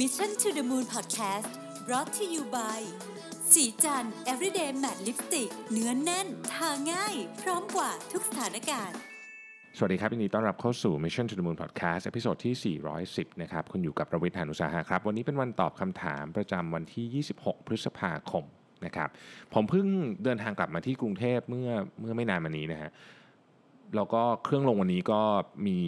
Mission to the Moon Podcast brought to you by สีจัน everyday matte lipstick เนื้อนแน่น ทาง่าย พร้อมกว่าทุกสถานการณ์ สวัสดีครับยินดีต้อนรับเข้าสู่ Mission to the Moon Podcast ตอนที่ 410 นะครับ คุณอยู่กับประวิทยานุสาหะครับ วันนี้เป็นวันตอบคำถามประจำวันที่ 26 พฤษภาคมนะครับ ผมเพิ่งเดินทางกลับมาที่กรุงเทพเมื่อเมื่อไม่นานมานี้นะฮะ แล้วก็เครื่องลงวันนี้ก็มี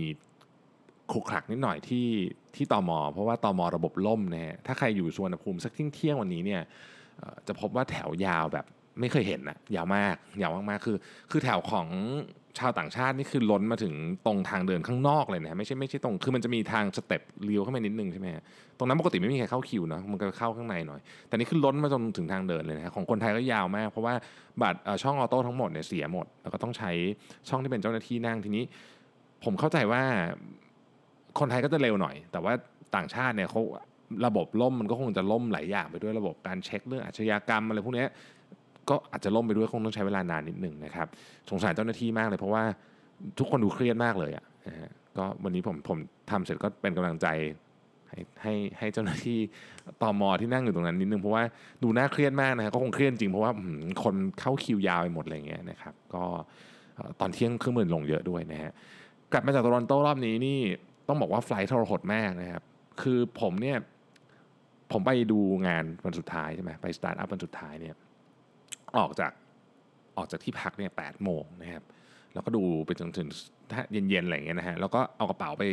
ขรุกขลักนิดหน่อยที่ที่ตอมอเพราะว่าตอมอระบบล่มนะฮะถ้าใครอยู่สุวรรณภูมิสักเที่ยงเที่ยงวันนี้เนี่ยจะพบว่าแถวยาวแบบไม่เคยเห็นนะยาวมากยาวมากๆคือ คือแถวของชาวต่างชาตินี่คือล้นมาถึงตรงทางเดินข้างนอกเลยนะไม่ใช่ไม่ใช่ตรงคือมันจะมีทาง step เลี้ยวเข้ามานิดนึงใช่ไหมตรงนั้นปกติไม่มีใครเข้าคิวเนอะมันก็เข้าข้างในหน่อย แต่นี่คือล้นมาจนถึงทางเดินเลยนะของคนไทยก็ยาวมาก เพราะว่าบัตรช่อง auto ทั้งหมดเนี่ยเสียหมด แล้วก็ต้องใช้ช่องที่เป็นเจ้าหน้าที่นั่งทีนี้ ผมเข้าใจว่า คนไทยก็จะเร็วหน่อย แต่ว่าต่างชาติเนี่ยเขาระบบล่มมันก็คงจะล่มหลายอย่างไปด้วยระบบการเช็คเรื่องอาชญากรรมอะไรพวกนี้ก็อาจจะล่มไปด้วยคงต้องใช้เวลานานนิดหนึ่งนะครับสงสารเจ้าหน้าที่มากเลยเพราะว่าทุกคนดูเครียดมากเลยอะนะฮะก็วันนี้ผมผมทำเสร็จก็เป็นกำลังใจให้ให้ให้เจ้าหน้าที่ตอมอที่นั่งอยู่ตรงนั้นนิดนึงเพราะว่าดูน่าเครียดมากนะฮะก็คงเครียดจริงเพราะว่าคนเข้าคิวยาวไปหมดอะไรเงี้ยนะครับก็ตอนเที่ยงเครื่องมันลงเยอะด้วยนะฮะกลับมาจากโตรอนโตรอบนี้นี่ ต้องบอกว่า flight ทรหดมากนะครับ คือผมเนี่ยผมไปดูงานวันสุดท้ายใช่ไหมไปสตาร์ทอัพวันสุดท้ายเนี่ยออกจากออกจากที่พักเนี่ยแปดโมงนะครับ แล้วก็ดูไปจนถึงถ้าเย็นๆอะไรอย่างเงี้ยนะฮะแล้วก็เอากระเป๋าไป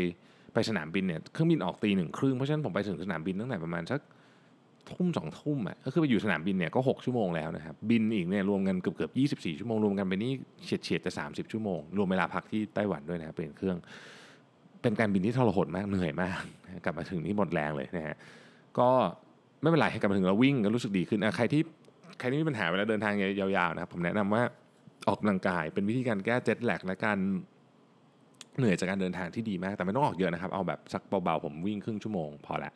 ไปสนามบินเนี่ยเครื่องบินออกตีหนึ่งครึ่งเพราะฉะนั้นผมไปถึงสนามบินตั้งแต่ประมาณสักทุ่มสองทุ่มอะก็คือไปอยู่สนามบินเนี่ยก็หกชั่วโมงแล้วนะครับ บินอีกเนี่ยรวมกันเกือบเกือบยี่สิบสี่ชั่วโมง รวมกันไปนี่เฉียดเฉียดจะสามสิบชั่วโมง รวมเวลาพักที่ไต้หวันด้วยนะครับเปลี่ยนเครื่อง เป็นการบินที่ทรหดมากเหนื่อยมาก กลับมาถึงนี่หมดแรงเลยนะฮะก็ไม่เป็นไรกลับมาถึงเราวิ่งก็รู้สึกดีขึ้นใครที่ใครที่มีปัญหาเวลาเดินทางยาวๆนะครับผมแนะนำว่าออกกำลังกายเป็นวิธีการแก้เจ็ตแลกและการเหนื่อยจากการเดินทางที่ดีมาก แต่ไม่ต้องออกเยอะนะครับ เอาแบบสักเบาๆ ผมวิ่งครึ่งชั่วโมงพอละ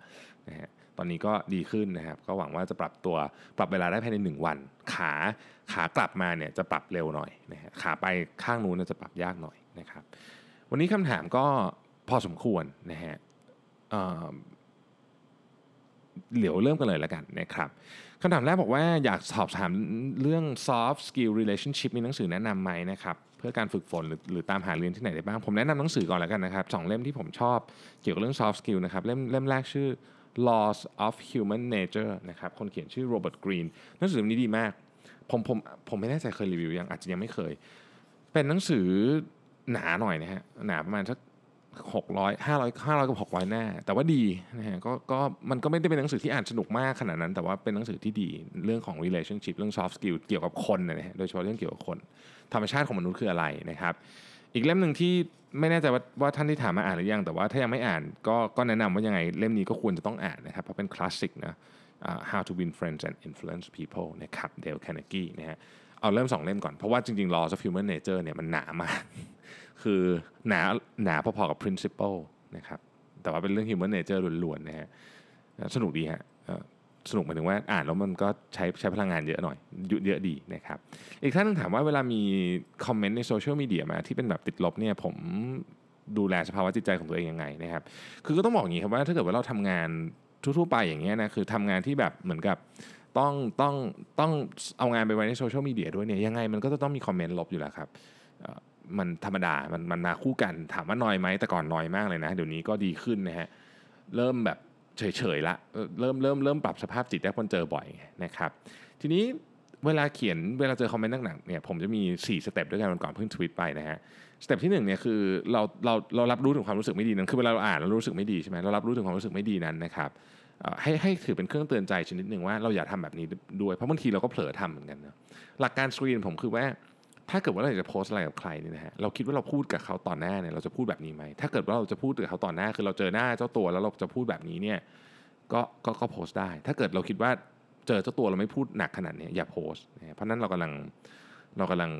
นะฮะตอนนี้ก็ดีขึ้นนะครับ ก็หวังว่าจะปรับตัวปรับเวลาได้ภายใน 1 วัน ขาขากลับมาเนี่ยจะปรับเร็วหน่อยนะฮะขาไปข้างนู้นจะปรับยากหน่อยนะครับ วันนี้คำถามก็ พอสมควรนะฮะเดี๋ยวเริ่มกันเลยแล้วกันนะครับคำถามแรกบอกว่าอยากสอบถามเรื่อง soft skill relationship มีหนังสือแนะนำไหมนะครับเพื่อการฝึกฝนหรือหรือตามหาเรียนที่ไหนได้บ้าง ผมแนะนำหนังสือก่อนแล้วกันนะครับสองเล่มที่ผมชอบเกี่ยวกับเรื่อง soft skill นะครับเล่มเล่มแรกชื่อ laws of human nature นะครับคนเขียนชื่อโรเบิร์ตกรีนหนังสือเล่มนี้ดีมาก ผมผมผมไม่แน่ใจเคยรีวิวยังอาจจะยังไม่เคย เป็นหนังสือหนาหน่อยนะฮะหนาประมาณสัก หกร้อยห้าร้อยห้าร้อยกับหกร้อยหน้า แต่ว่าดีนะฮะก็ก็มันก็ไม่ได้เป็นหนังสือที่อ่านสนุกมากขนาดนั้น แต่ว่าเป็นหนังสือที่ดีเรื่องของ relationship เรื่อง soft skill เกี่ยวกับคนนะฮะโดยเฉพาะเรื่องเกี่ยวกับคน ธรรมชาติของมนุษย์คืออะไรนะครับ อีกเล่มหนึ่งที่ไม่แน่ใจว่าว่าท่านที่ถามมาอ่านหรือยัง แต่ว่าถ้ายังไม่อ่านก็ก็แนะนำว่ายังไงเล่มนี้ก็ควรจะต้องอ่านนะครับเพราะเป็นคลาสสิกนะ How to Win Friends and Influence People นะครับเดลแคนากี้นะฮะเอาเริ่มสองเล่มก่อนเพราะว่าจริงๆ Law of Human Nature เนี่ยมันหนามาก คือหนาหนาพอๆกับ Principle นะครับแต่ว่าเป็นเรื่อง Human Nature ล้วนๆนะฮะสนุกดีฮะสนุกหมายถึงว่าอ่านแล้วมันก็ใช้ใช้พลังงานเยอะหน่อยเยอะดีนะครับ อีกท่านนึงถามว่าเวลามีคอมเมนต์ในโซเชียลมีเดียมาที่เป็นแบบติดลบเนี่ยผมดูแลสภาวะจิตใจของตัวเองยังไงนะครับ คือก็ต้องบอกอย่างนี้ครับว่าถ้าเกิดว่าเราทำงานทั่วๆไปอย่างเงี้ยนะคือทำงานที่แบบเหมือนกับต้องต้องต้องเอางานไปไว้ในโซเชียลมีเดียด้วยเนี่ยยังไงมันก็จะต้องมีคอมเมนต์ลบอยู่แล้วครับ มันธรรมดา มันมันมาคู่กัน ถามว่านอยด์ไหมแต่ก่อนนอยด์มากเลยนะ เดี๋ยวนี้ก็ดีขึ้นนะฮะ เริ่มแบบเฉยๆละ เริ่มเริ่มเริ่มปรับสภาพจิตได้คงเจอบ่อยนะครับ ทีนี้เวลาเขียนเวลาเจอคอมเมนต์หนักๆเนี่ยผมจะมี 4 step ด้วยกันวันก่อนเพิ่งทวิตไปนะฮะ step ที่1เนี่ยคือเราเราเรารับรู้ถึงความรู้สึกไม่ดีนั้นคือเวลาเราอ่านเรารู้สึกไม่ดีใช่ไหมเรารับรู้ถึงความรู้สึกไม่ดีนั้นนะครับให้ให้ถือเป็นเครื่องเตือนใจชนิดหนึ่งว่าเราอย่าทำแบบนี้ด้วยเพราะบางทีเราก็เผลอทำเหมือนกันนะหลักการสกรีนผมคือว่า ถ้าเกิดว่าเราอยากจะโพสต์อะไรกับใครเนี่ยนะฮะเราคิดว่าเราพูดกับเขาต่อหน้าเนี่ยเราจะพูดแบบนี้ไหมถ้าเกิดว่าเราจะพูดกับเขาต่อหน้าคือเราเจอหน้าเจ้าตัวแล้วเราจะพูดแบบนี้เนี่ยก็ก็ก็โพสได้ ถ้าเกิดเราคิดว่าเจอเจ้าตัวเราไม่พูดหนักขนาดนี้อย่าโพสเพราะนั้นเรากำลังเรากำลัง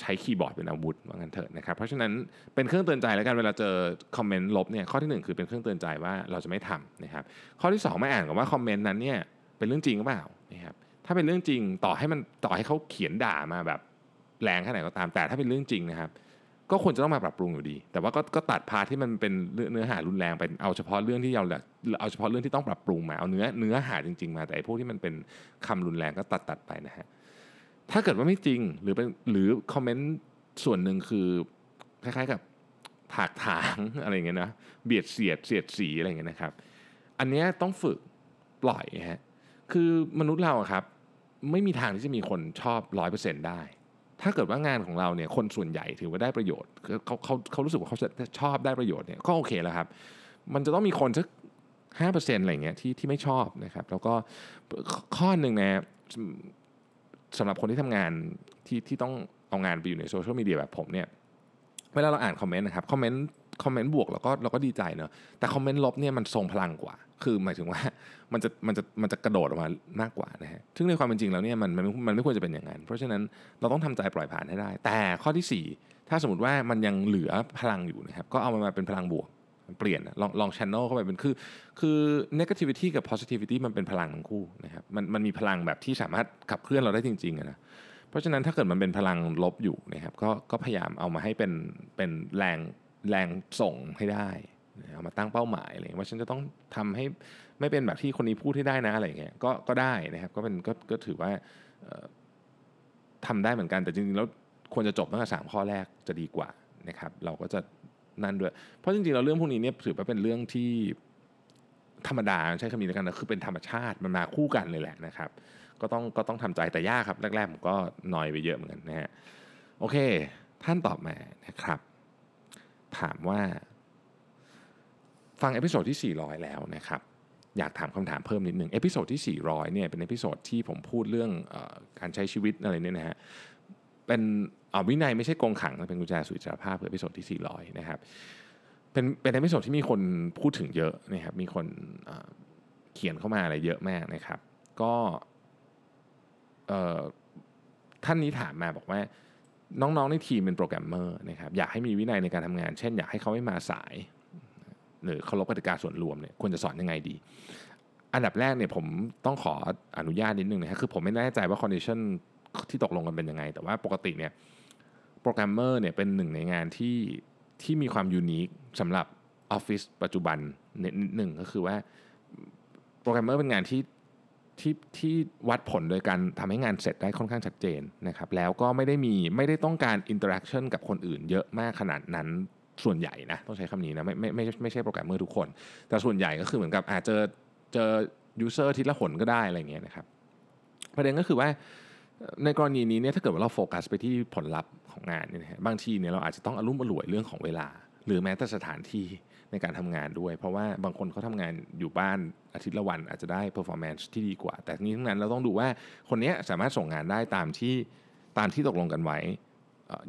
ใช้คีย์บอร์ดเป็นอาวุธว่างั้นเถอะนะครับเพราะฉะนั้นเป็นเครื่องเตือนใจแล้วกันเวลาเจอคอมเมนต์ลบเนี่ยข้อที่หนึ่งคือเป็นเครื่องเตือนใจว่าเราจะไม่ทำนะครับข้อที่สองไม่อ่านกับว่าคอมเมนต์นั้นเนี่ยเป็นเรื่องจริงหรือเปล่านะครับถ้าเป็นเรื่องจริงต่อให้มันต่อให้เขาเขียนด่ามาแบบ แรงแค่ไหนก็ตามแต่ถ้าเป็นเรื่องจริงนะครับ ก็ควรจะต้องมาปรับปรุงอยู่ดี แต่ว่าก็ก็ตัดพาที่มันเป็นเนื้อหารุนแรงไปเอาเฉพาะเรื่องที่เราเอาเฉพาะเรื่องที่ต้องปรับปรุงมาเอาเนื้อเนื้อหาจริง ๆ มาแต่พวกที่มันเป็นคำรุนแรงก็ตัดตัดไปนะฮะถ้าเกิดว่าไม่จริงหรือเป็นหรือคอมเมนต์ส่วนหนึ่งคือคล้ายๆกับถากถางอะไรเงี้ยนะเบียดเสียดเสียดสีอะไรเงี้ยนะครับ อันนี้ต้องฝึกปล่อยฮะคือมนุษย์เราครับ ไม่มีทางที่จะมีคนชอบร้อยเปอร์เซ็นต์ได้ ถ้าเกิดว่างานของเราเนี่ยคนส่วนใหญ่ถือว่าได้ประโยชน์เขาเขาเขารู้สึกว่าเขาชอบได้ประโยชน์เนี่ยก็โอเคแล้วครับ มันจะต้องมีคนสักห้าเปอร์เซ็นต์อะไรเงี้ยที่ที่ไม่ชอบนะครับ แล้วก็ข้อหนึ่งนะสำหรับคนที่ทำงานที่ที่ต้องเอางานไปอยู่ในโซเชียลมีเดียแบบผมเนี่ยเวลาเราอ่านคอมเมนต์นะครับคอมเมนต์คอมเมนต์บวกเราก็เราก็ดีใจเนอะแต่คอมเมนต์ลบเนี่ยมันทรงพลังกว่า คือหมายถึงว่ามันจะมันจะมันจะกระโดดออกมามากกว่านะฮะซึ่งในความเป็นจริงแล้วเนี่ยมันมันมันไม่ควรจะเป็นอย่างนั้น เพราะฉะนั้นเราต้องทำใจปล่อยผ่านให้ได้ แต่ข้อที่ 4 ถ้าสมมติว่ามันยังเหลือพลังอยู่นะครับก็เอามันมาเป็นพลังบวกเปลี่ยนลองลองชแนลเข้าไปเป็นคือ คือ negativity กับ positivity มันเป็นพลังทั้งคู่นะครับมันมันมีพลังแบบที่สามารถขับเคลื่อนเราได้จริงๆนะเพราะฉะนั้นถ้าเกิดมันเป็นพลังลบอยู่นะครับก็ก็พยายามเอามาให้เป็นเป็นแรงแรงส่งให้ได้ เอามาตั้งเป้าหมายอะไรว่าฉันจะต้องทำให้ไม่เป็นแบบที่คนนี้พูดให้ได้นะอะไรเงี้ยก็ก็ได้นะครับก็เป็นก็ก็ถือว่าทำได้เหมือนกันแต่จริงๆแล้วควรจะจบตั้งแต่สามข้อแรกจะดีกว่านะครับ เราก็จะนั่นด้วย เพราะจริงๆเราเรื่องพวกนี้เนี่ยถือว่าเป็นเรื่องที่ธรรมดาใช้คำนี้แล้วกันนะคือเป็นธรรมชาติมันมาคู่กันเลยแหละนะครับ ก็ต้องก็ต้องทำใจแต่ยากครับ แรกๆผมก็นอยด์ไปเยอะเหมือนกันนะฮะโอเค ท่านต่อมานะครับ ถามว่า ฟัง episode ที่ 400 แล้วนะครับอยากถามคำถามเพิ่มนิดนึง episode ที่ 400เนี่ยเป็น episode ที่ผมพูดเรื่องอการใช้ชีวิตอะไรเนี่ยนะฮะเป็นวินัยไม่ใช่กรงขังเป็นกุญแจสู่อิสรภาพ episode ที่ 400 นะครับเป็นเป็น episode ที่มีคนพูดถึงเยอะนะครับมีคนเขียนเข้ามาอะไรเยอะมากนะครับ ก็ท่านนี้ถามมาบอกว่าน้องๆในทีมเป็นโปรแกรมเมอร์นะครับอยากให้มีวินัยในการทำงาน เช่น อยากให้เขาไม่มาสาย หรือเคารพกติกาส่วนรวมเนี่ยควรจะสอนยังไงดี อันดับแรกเนี่ยผมต้องขออนุญาตนิดนึงนะครับคือผมไม่แน่ใจว่า condition ที่ตกลงกันเป็นยังไง แต่ว่าปกติเนี่ยโปรแกรมเมอร์เนี่ยเป็นหนึ่งในงานที่ที่มีความ unique สำหรับออฟฟิศปัจจุบันนิดหนึ่งก็คือว่าโปรแกรมเมอร์เป็นงานที่ที่ที่วัดผลโดยการทำให้งานเสร็จได้ค่อนข้างชัดเจนนะครับแล้วก็ไม่ได้มีไม่ได้ต้องการ interaction กับคนอื่นเยอะมากขนาดนั้น ส่วนใหญ่นะต้องใช้คำนี้นะไม่ไม่ไม่ไม่ใช่โปรแกรมเมอร์ทุกคน แต่ส่วนใหญ่ก็คือเหมือนกับอาจจะเจอ user ทีละหนก็ได้อะไรเงี้ยนะครับประเด็นก็คือว่าในกรณีนี้เนี่ยถ้าเกิดว่าเราโฟกัสไปที่ผลลัพธ์ของงานเนี่ยนะบางทีเนี่ยเราอาจจะต้องอะลุ่มอล่วยเรื่องของเวลา หรือแม้แต่สถานที่ในการทำงานด้วย เพราะว่าบางคนเขาทำงานอยู่บ้านอาทิตย์ละวันอาจจะได้ performance ที่ดีกว่า แต่ทั้งนี้ทั้งนั้นเราต้องดูว่าคนนี้สามารถส่งงานได้ตามที่ตามที่ตกลงกันไว้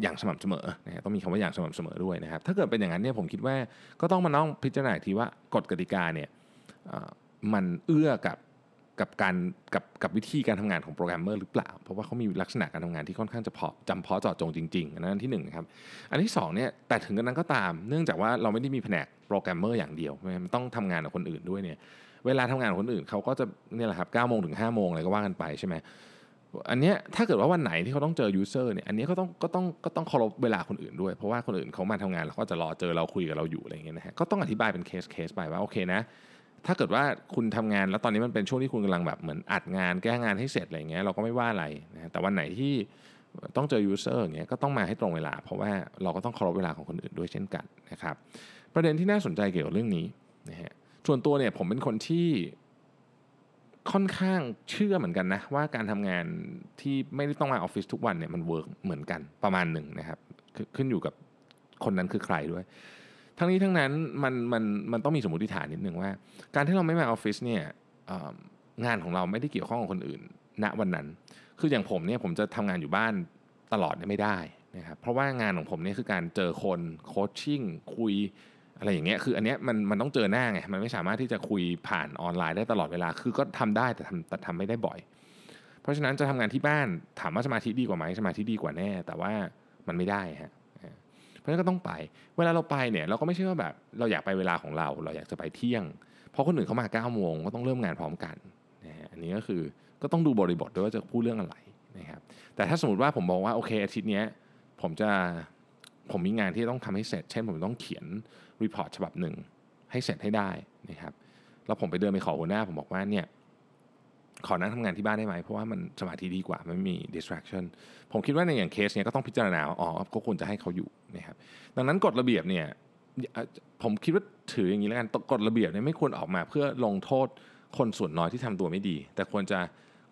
อย่างสม่ำเสมอนะฮะต้องมีคำว่าอย่างสม่ำเสมอด้วยนะครับ ถ้าเกิดเป็นอย่างนั้นเนี่ยผมคิดว่าก็ต้องมานั่งพิจารณาทีว่ากฎกติกาเนี่ยมันเอื้อกับกับการกับกับวิธีการทำงานของโปรแกรมเมอร์หรือเปล่า เพราะว่าเขามีลักษณะการทำงานที่ค่อนข้างจะพอจำเพาะเจาะจงจริงๆอันนั้นที่1นะครับอันที่2เนี่ยแต่ถึงกระนั้นก็ตาม เนื่องจากว่าเราไม่ได้มีแผนกโปรแกรมเมอร์อย่างเดียวมันต้องทำงานกับคนอื่นด้วยเนี่ยเวลาทำงานกับคนอื่นเขาก็จะเนี่ยแหละครับเก้าโมงถึง5้าโมงอะไรก็ว่ากันไปใช่ไหม อันเนี้ยถ้าเกิดว่าวันไหนที่เขาต้องเจอ user เนี่ยอันนี้ก็ต้องก็ต้องก็ต้องเคารพเวลาคนอื่นด้วย เพราะว่าคนอื่นเขามาทำงานแล้วก็จะรอเจอเราคุยกับเราอยู่อะไรอย่างเงี้ยนะฮะก็ต้องอธิบายเป็น case case ไปว่าโอเคนะถ้าเกิดว่าคุณทำงานแล้วตอนนี้มันเป็นช่วงที่คุณกำลังแบบเหมือนอัดงานแก้งานให้เสร็จอะไรเงี้ยเราก็ไม่ว่าอะไรนะแต่วันไหนที่ต้องเจอ user อย่างเงี้ยก็ต้องมาให้ตรงเวลา เพราะว่าเราก็ต้องเคารพเวลาของคนอื่นด้วยเช่นกันนะครับประเด็นที่น่าสนใจเกี่ยวกับเรื่องนี้นะฮะส่วนตัวเนี่ยผมเป็นคนที่ ค่อนข้างเชื่อเหมือนกันนะว่าการทำงานที่ไม่ได้ต้องมาออฟฟิศทุกวันเนี่ยมัน work เหมือนกันประมาณหนึ่งนะครับ ขึ้นอยู่กับคนนั้นคือใครด้วย ทั้งนี้ทั้งนั้นมันมันมันต้องมีสมมติฐานนิดนึงว่า การที่เราไม่มาออฟฟิศเนี่ยงานของเราไม่ได้เกี่ยวข้องกับคนอื่น ณวันนั้น คืออย่างผมเนี่ยผมจะทำงานอยู่บ้านตลอดเนี่ยไม่ได้นะครับเพราะว่างานของผมเนี่ยคือการเจอคนโคชชิ่งคุย อะไรอย่างเงี้ยคืออันเนี้ยมันมันต้องเจอหน้าไงมันไม่สามารถที่จะคุยผ่านออนไลน์ได้ตลอดเวลา คือก็ทำได้แต่ทำแต่ทำไม่ได้บ่อย เพราะฉะนั้นจะทำงานที่บ้านถามว่าสมาธิดีกว่าไหมสมาธิดีกว่าแน่ แต่ว่ามันไม่ได้ฮะเพราะฉะนั้นก็ต้องไป เวลาเราไปเนี่ยเราก็ไม่ใช่ว่าแบบเราอยากไปเวลาของเรา เราอยากจะไปเที่ยง เพราะคนอื่นเขามา9ก้าโมงก็ต้องเริ่มงานพร้อมกันนะฮะอันนี้ก็คือก็ต้องดูบริบทด้วยว่าจะพูดเรื่องอะไรนะครับแต่ถ้าสมมติว่าผมบอกว่าโอเคอาทิตย์นี้ผมจะผมมีงานที่ต้องทำให้เสร็จ เช่นผมต้องเขียน report ฉบับหนึ่งให้เสร็จให้ได้นะครับแล้วผมไปเดินไปขอหัวหน้าผมบอกว่าเนี่ยขอนั่งทำงานที่บ้านได้ไหม เพราะว่ามันสมาธิดีกว่าไม่มี distraction ผมคิดว่าในอย่างเคสเนี้ยก็ต้องพิจารณาอ๋อก็ควรจะให้เขาอยู่นะครับดังนั้นกฎระเบียบเนี่ยผมคิดว่าถืออย่างนี้แล้วกันกฎระเบียบเนี่ยไม่ควรออกมาเพื่อลงโทษคนส่วนน้อยที่ทำตัวไม่ดี แต่ควรจะ